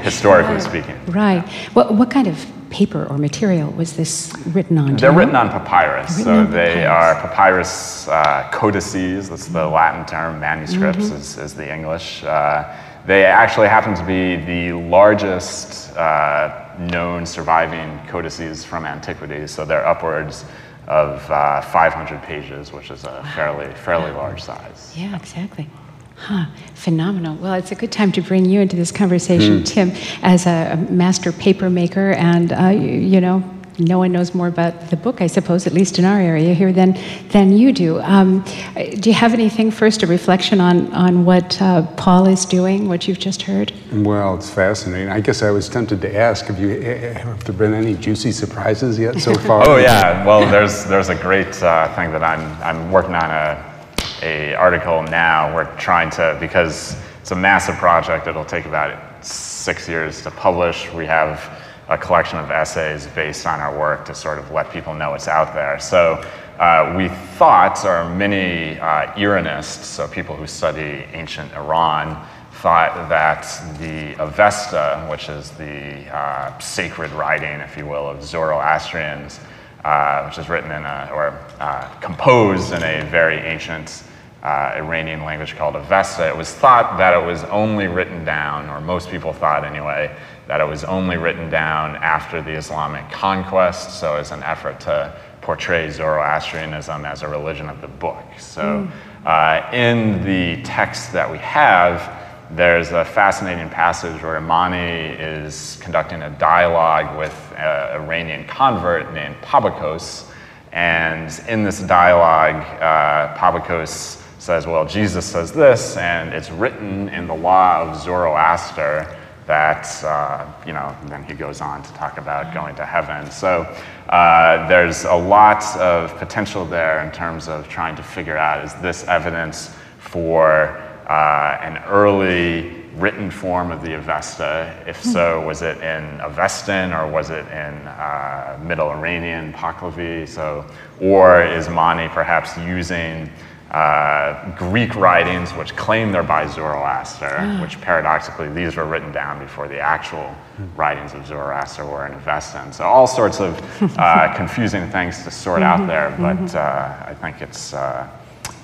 historically right. speaking. Right. What, what kind of paper or material was this written on? They're written on papyrus. Written so on they papyrus. are papyrus uh, codices, that's the Latin term, manuscripts mm-hmm. is, is, the English. Uh, they actually happen to be the largest uh, known surviving codices from antiquity, so they're upwards of uh, 500 pages, which is a fairly, fairly large size. Yeah, exactly. Huh, phenomenal. Well, it's a good time to bring you into this conversation, mm. Tim, as a master paper maker and, uh, you, you know, no one knows more about the book, I suppose, at least in our area here, than, than you do. Um, do you have anything first, a reflection on, on what uh, Paul is doing, what you've just heard? Well, it's fascinating. I guess I was tempted to ask have, you, have there been any juicy surprises yet so far? oh, yeah. Well, there's, there's a great uh, thing that I'm, I'm working on a, a article now. We're trying to, because it's a massive project, it'll take about six years to publish. We have a collection of essays based on our work to sort of let people know it's out there. So uh, we thought, or many uh, Iranists, so people who study ancient Iran, thought that the Avesta, which is the uh, sacred writing, if you will, of Zoroastrians, uh, which is written in a, or uh, composed in a very ancient uh, Iranian language called Avesta, it was thought that it was only written down, or most people thought anyway, that it was only written down after the Islamic conquest, so as an effort to portray Zoroastrianism as a religion of the book. So mm. uh, in the text that we have, there's a fascinating passage where Mani is conducting a dialogue with an Iranian convert named Pabakos. And in this dialogue, uh, Pabakos says, Well, Jesus says this, and it's written in the law of Zoroaster that, uh, you know, then he goes on to talk about going to heaven. So uh, there's a lot of potential there in terms of trying to figure out is this evidence for uh, an early written form of the Avesta? If so, was it in Avestan or was it in uh, Middle Iranian, Pahlavi? So, or is Mani perhaps using uh, Greek writings which claim they're by Zoroaster, Ah. which paradoxically these were written down before the actual writings of Zoroaster were in Avestan. So all sorts of uh, confusing things to sort Mm-hmm. out there, but uh, I think it's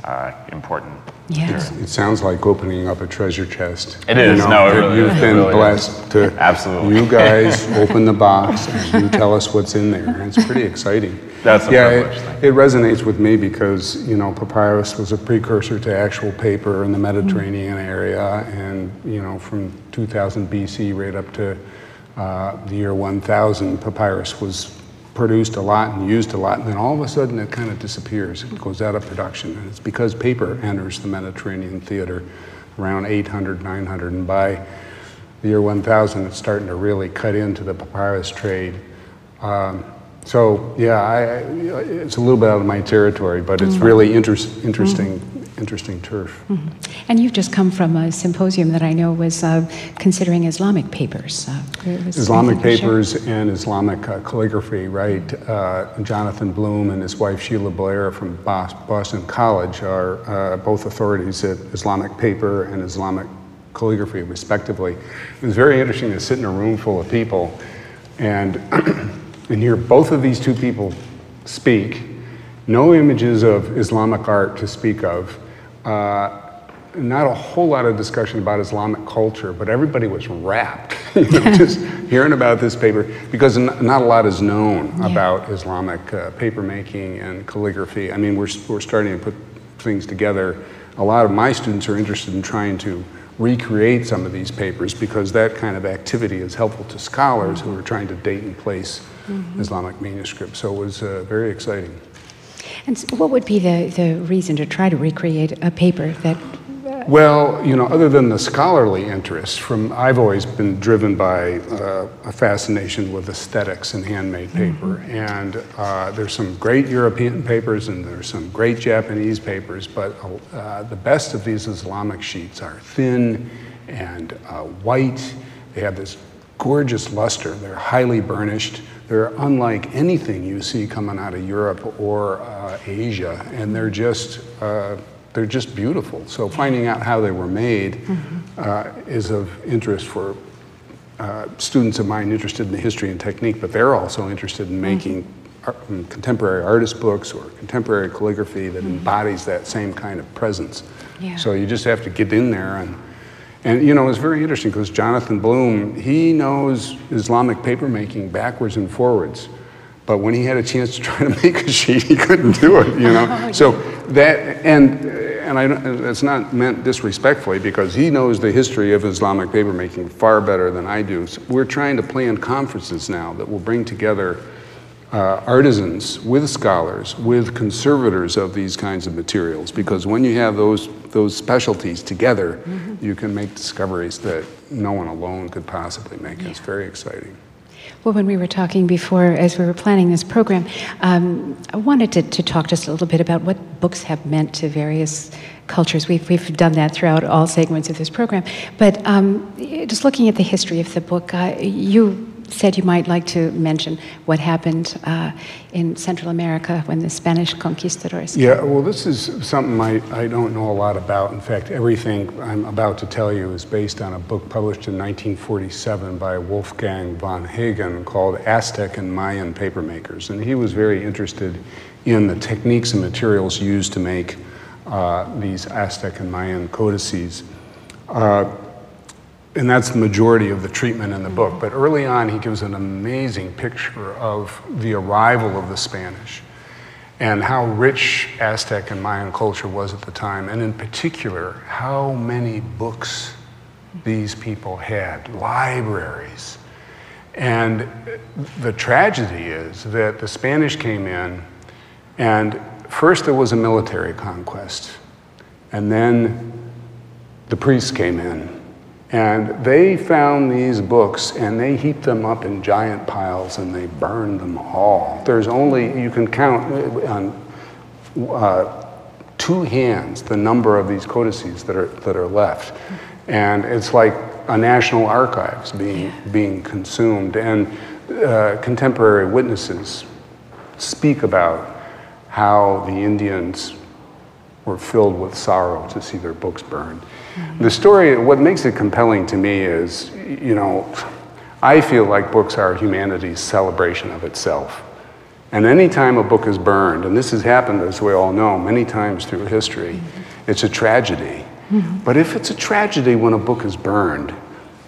uh, important. Yeah. It sounds like opening up a treasure chest. It is. You No, it that really You've is. It been really is. blessed to. Absolutely. You guys open the box and you tell us what's in there. It's pretty exciting. That's a yeah, it, it resonates with me because, you know, papyrus was a precursor to actual paper in the Mediterranean area. And, you know, from 2000 BC right up to uh, the year 1000, papyrus was produced a lot and used a lot, and then all of a sudden it kind of disappears. It goes out of production. And it's because paper enters the Mediterranean theater around 800, 900, and by the year 1000, it's starting to really cut into the papyrus trade. Um, so, yeah, I, I, it's a little bit out of my territory, but it's really interest, interesting, interesting turf. And you've just come from a symposium that I know was uh, considering Islamic papers. Uh, Islamic I think you shared- papers and Islamic uh, calligraphy, right? Uh, Jonathan Bloom and his wife Sheila Blair from Boston College are uh, both authorities at Islamic paper and Islamic calligraphy, respectively. It was very interesting to sit in a room full of people and, and hear both of these two people speak. No images of Islamic art to speak of. Uh, not a whole lot of discussion about Islamic culture, but everybody was rapt, you know, just hearing about this paper because n- not a lot is known about Islamic uh, paper making and calligraphy. I mean, we're, we're starting to put things together. A lot of my students are interested in trying to recreate some of these papers because that kind of activity is helpful to scholars who are trying to date and place Islamic manuscripts. So it was uh, very exciting. And so what would be the, the reason to try to recreate a paper that Well, you know, other than the scholarly interest, from I've always been driven by uh, a fascination with aesthetics and handmade paper, and uh, there's some great European papers and there's some great Japanese papers, but uh, the best of these Islamic sheets are thin and uh, white. They have this gorgeous luster. They're highly burnished. They're unlike anything you see coming out of Europe or uh, Asia, and they're just uh, they're just beautiful. So finding out how they were made uh, is of interest for uh, students of mine interested in the history and technique, but they're also interested in making art, mm, contemporary artist books or contemporary calligraphy that embodies that same kind of presence. Yeah. So you just have to get in there and. And you know, it's very interesting because Jonathan Bloom, he knows Islamic papermaking backwards and forwards. But when he had a chance to try to make a sheet, he couldn't do it, you know? Oh, so that, and, and I, it's not meant disrespectfully because he knows the history of Islamic papermaking far better than I do. So we're trying to plan conferences now that will bring together uh, artisans with scholars, with conservators of these kinds of materials, because when you have those, those specialties together, you can make discoveries that no one alone could possibly make. It's very exciting. Well, when we were talking before, as we were planning this program, um, I wanted to, to talk just a little bit about what books have meant to various cultures. We've, we've done that throughout all segments of this program. But um, just looking at the history of the book, uh, you said you might like to mention what happened uh, in Central America when the Spanish conquistadors. Yeah, well, this is something I, I don't know a lot about. In fact, everything I'm about to tell you is based on a book published in 1947 by Wolfgang von Hagen called Aztec and Mayan Papermakers. And he was very interested in the techniques and materials used to make uh, these Aztec and Mayan codices. Uh, and that's the majority of the treatment in the book. But early on, he gives an amazing picture of the arrival of the Spanish and how rich Aztec and Mayan culture was at the time, and in particular, how many books these people had, libraries. And the tragedy is that the Spanish came in, and first there was a military conquest, and then the priests came in. And they found these books and they heaped them up in giant piles and they burned them all. There's only, you can count on uh, two hands the number of these codices that are, that are left. And it's like a national archives being, being consumed. And uh, contemporary witnesses speak about how the Indians were filled with sorrow to see their books burned. The story, what makes it compelling to me is, you know, I feel like books are humanity's celebration of itself. And anytime a book is burned, and this has happened, as we all know, many times through history, it's a tragedy. But if it's a tragedy when a book is burned,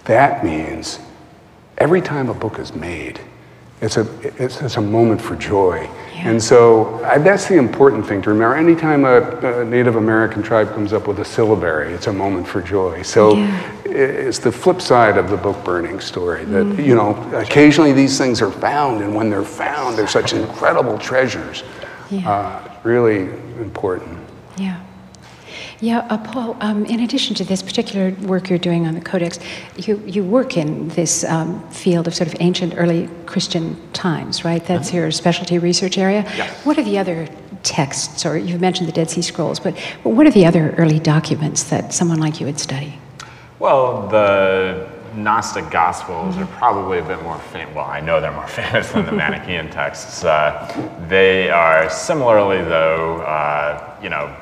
that means every time a book is made, it's a, it's, it's a moment for joy. And so I, that's the important thing to remember. Anytime a, a, Native American tribe comes up with a syllabary, it's a moment for joy. So Yeah. it's the flip side of the book burning story that, you know, occasionally these things are found, and when they're found, they're such incredible treasures. Yeah. Uh, really important. Yeah. Yeah, uh, Paul, um, in addition to this particular work you're doing on the Codex, you, you work in this um, field of sort of ancient early Christian times, right? That's your specialty research area. What are the other texts, or you've mentioned the Dead Sea Scrolls, but, but what are the other early documents that someone like you would study? Well, the Gnostic Gospels are probably a bit more famous. Well, I know they're more famous than the Manichaean texts. Uh, they are similarly, though, uh, you know,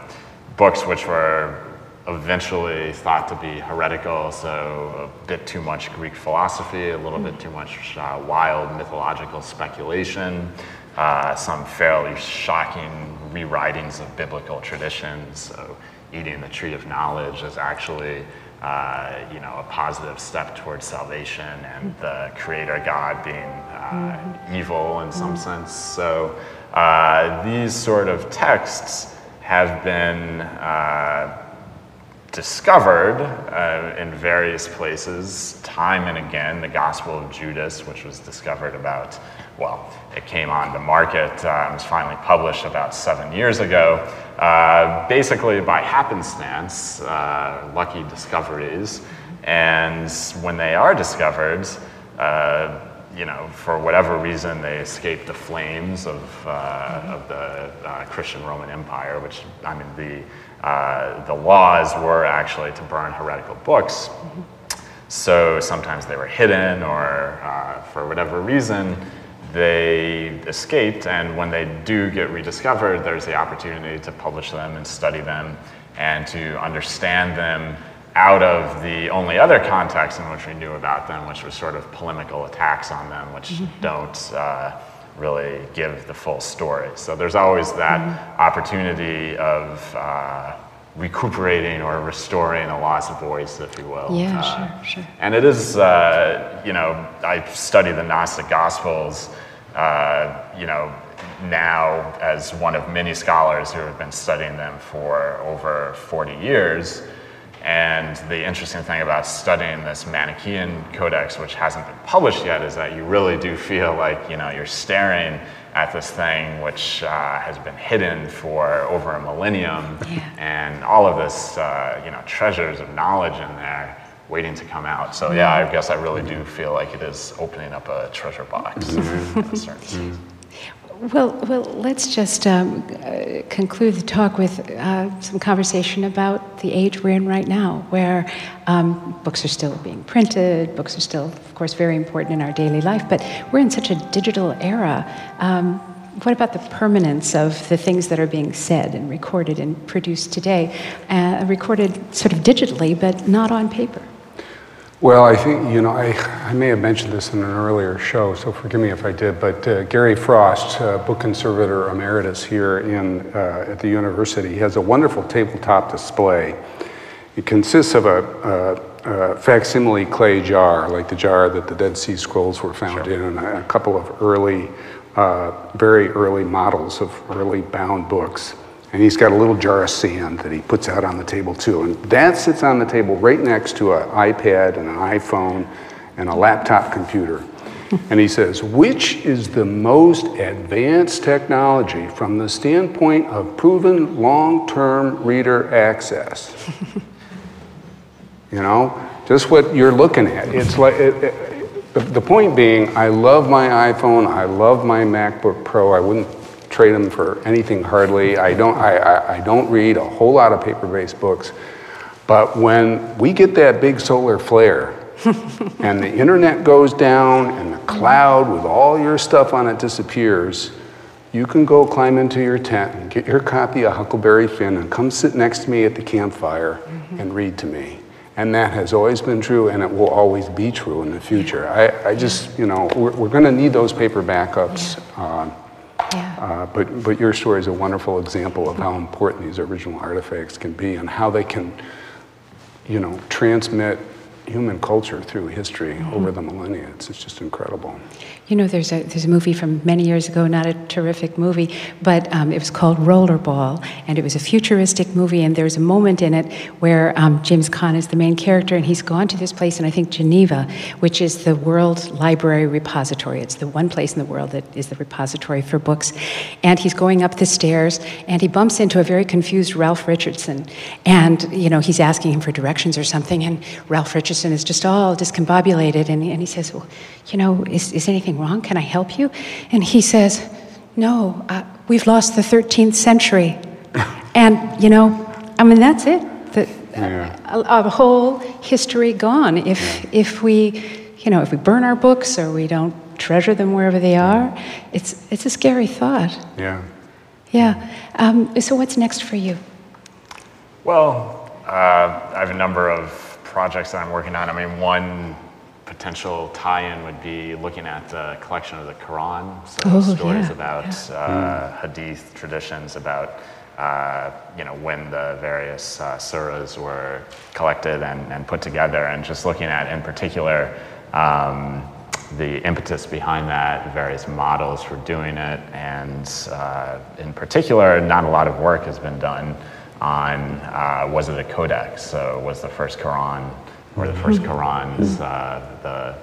books which were eventually thought to be heretical, so a bit too much Greek philosophy, a little bit too much uh, wild mythological speculation, uh, some fairly shocking rewritings of biblical traditions. So, eating the tree of knowledge is actually uh, you know, a positive step towards salvation and the creator God being uh, evil in some sense. So uh, these sort of texts have been uh, discovered uh, in various places time and again. The Gospel of Judas, which was discovered about, well, it came on the market, um, was finally published about seven years ago, uh, basically by happenstance, uh, lucky discoveries. And when they are discovered, uh, you know, for whatever reason, they escaped the flames of, uh, of the uh, Christian Roman Empire, which, I mean, the, uh, the laws were actually to burn heretical books. So sometimes they were hidden, or uh, for whatever reason, they escaped. And when they do get rediscovered, there's the opportunity to publish them and study them and to understand them out of the only other context in which we knew about them, which was sort of polemical attacks on them, which don't uh, really give the full story. So there's always that opportunity of uh, recuperating or restoring a lost voice, if you will. Yeah, Uh, sure, sure. and it is, uh, you know, I study the Gnostic Gospels, uh, you know, now as one of many scholars who have been studying them for over 40 years. And the interesting thing about studying this Manichaean Codex, which hasn't been published yet, is that you really do feel like, you know, you're staring at this thing which uh, has been hidden for over a millennium, and all of this, uh, you know, treasures of knowledge in there waiting to come out. So yeah, I guess I really do feel like it is opening up a treasure box. In a certain sense. Well, well, let's just um, conclude the talk with uh, some conversation about the age we're in right now, where um, books are still being printed, books are still, of course, very important in our daily life, but we're in such a digital era. Um, what about the permanence of the things that are being said and recorded and produced today, uh, recorded sort of digitally, but not on paper? Well, I think, you know, I, I may have mentioned this in an earlier show, so forgive me if I did, but uh, Gary Frost, uh, book conservator emeritus here in, uh, at the university, has a wonderful tabletop display. It consists of a, a, a facsimile clay jar, like the jar that the Dead Sea Scrolls were found in, and a couple of early, uh, very early models of early bound books. And he's got a little jar of sand that he puts out on the table too. And that sits on the table right next to an iPad and an iPhone and a laptop computer. And he says, which is the most advanced technology from the standpoint of proven long term reader access? you know, just what you're looking at. It's like, it, it, the, the point being, I love my iPhone, I love my MacBook Pro. I wouldn't trade them for anything hardly. I don't, I, I, I don't read a whole lot of paper-based books. But when we get that big solar flare and the internet goes down and the cloud with all your stuff on it disappears, you can go climb into your tent and get your copy of Huckleberry Finn and come sit next to me at the campfire mm-hmm. and read to me. And that has always been true, and it will always be true in the future. I, I just, you know, we're, we're going to need those paper backups. Yeah. Uh, yeah. Uh, but, but your story is a wonderful example of how important these original artifacts can be and how they can, you know, transmit human culture through history mm-hmm. over the millennia. It's, it's just incredible. You know, there's a, there's a movie from many years ago, not a terrific movie, but um, it was called Rollerball, and it was a futuristic movie, and there's a moment in it where um, James Caan is the main character, and he's gone to this place and I think, Geneva, which is the World Library Repository. It's the one place in the world that is the repository for books. And he's going up the stairs, and he bumps into a very confused Ralph Richardson, and, you know, he's asking him for directions or something, and Ralph Richardson is just all discombobulated, and, and he says, well, you know, is, is anything wrong? Can I help you? And he says, No, uh, we've lost the 13th century. and, you know, I mean, that's it. The, yeah. a, a, whole history gone. If, yeah. if we, you know, if we burn our books or we don't treasure them wherever they are, it's, it's a scary thought. Yeah. Yeah. Um, so, what's next for you? Well, uh, I have a number of projects that I'm working on. I mean, one potential tie-in would be looking at the collection of the Quran, so oh, stories yeah, about yeah. Uh, mm. hadith traditions about uh, you know when the various uh, surahs were collected and, and put together, and just looking at in particular um, the impetus behind that, various models for doing it, and uh, in particular, not a lot of work has been done on uh, was it a codex? So was the first Quran or the first Qurans, uh, the,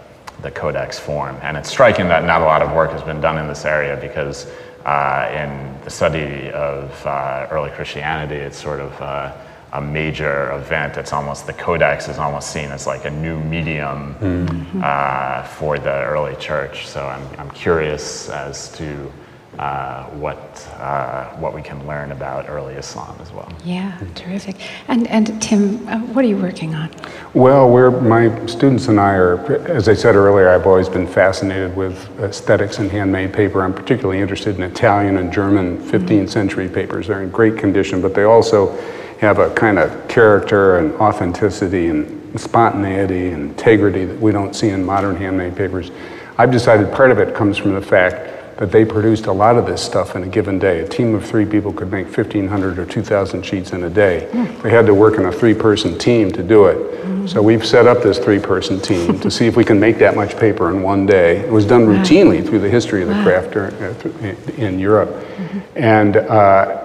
the codex form. And it's striking that not a lot of work has been done in this area because uh, in the study of uh, early Christianity, it's sort of uh, a major event. It's almost, the codex is almost seen as like a new medium mm-hmm. for the early church. So I'm, I'm curious as to uh, what uh, what we can learn about early Islam as well. Yeah, terrific. And and Tim, uh, what are you working on? Well, we're my students and I are, as I said earlier, I've always been fascinated with aesthetics and handmade paper. I'm particularly interested in Italian and German 15th mm-hmm. century papers. They're in great condition, but they also have a kind of character and authenticity and spontaneity and integrity that we don't see in modern handmade papers. I've decided part of it comes from the fact that they produced a lot of this stuff in a given day. A team of three people could make 1,500 or 2,000 sheets in a day. They had to work in a three person team to do it. So we've set up this three person team to see if we can make that much paper in one day. It was done routinely through the history of the craft uh, in Europe. And uh,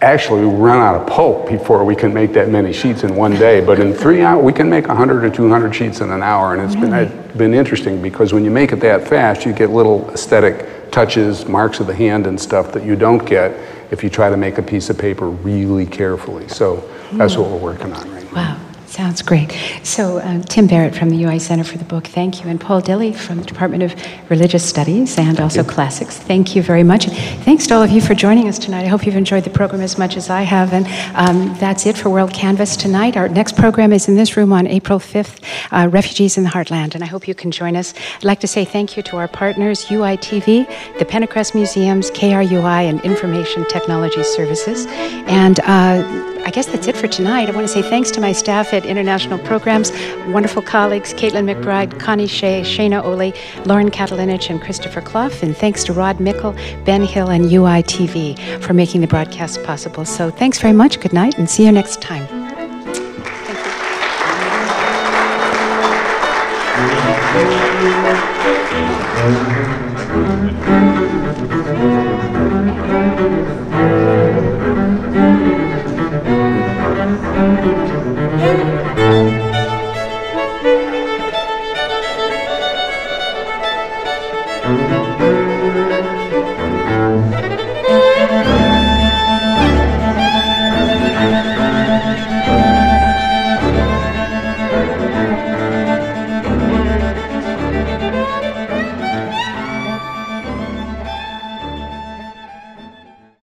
actually we run out of pulp before we can make that many sheets in one day but in three hours we can make 100 or 200 sheets in an hour and it's really? been, been interesting because when you make it that fast you get little aesthetic touches, marks of the hand and stuff that you don't get if you try to make a piece of paper really carefully. So that's what we're working on right now. Wow. Sounds great. So, uh, Tim Barrett from the UI Center for the book, thank you. And Paul Dilley from the Department of Religious Studies and thank also you. Classics, thank you very much. And thanks to all of you for joining us tonight. I hope you've enjoyed the program as much as I have. And um, that's it for WorldCanvass tonight. Our next program is in this room on April 5th uh, Refugees in the Heartland. And I hope you can join us. I'd like to say thank you to our partners, UITV, the Pentacrest Museums, KRUI, and Information Technology Services. And uh, I guess that's it for tonight. I want to say thanks to my staff at International Programs, wonderful colleagues Caitlin McBride, Connie Shea, Shana Ole, Lauren Katalinich, and Christopher Clough. And thanks to Rod Mickle, Ben Hill, and UITV for making the broadcast possible. So thanks very much. Good night, and see you next time. Thank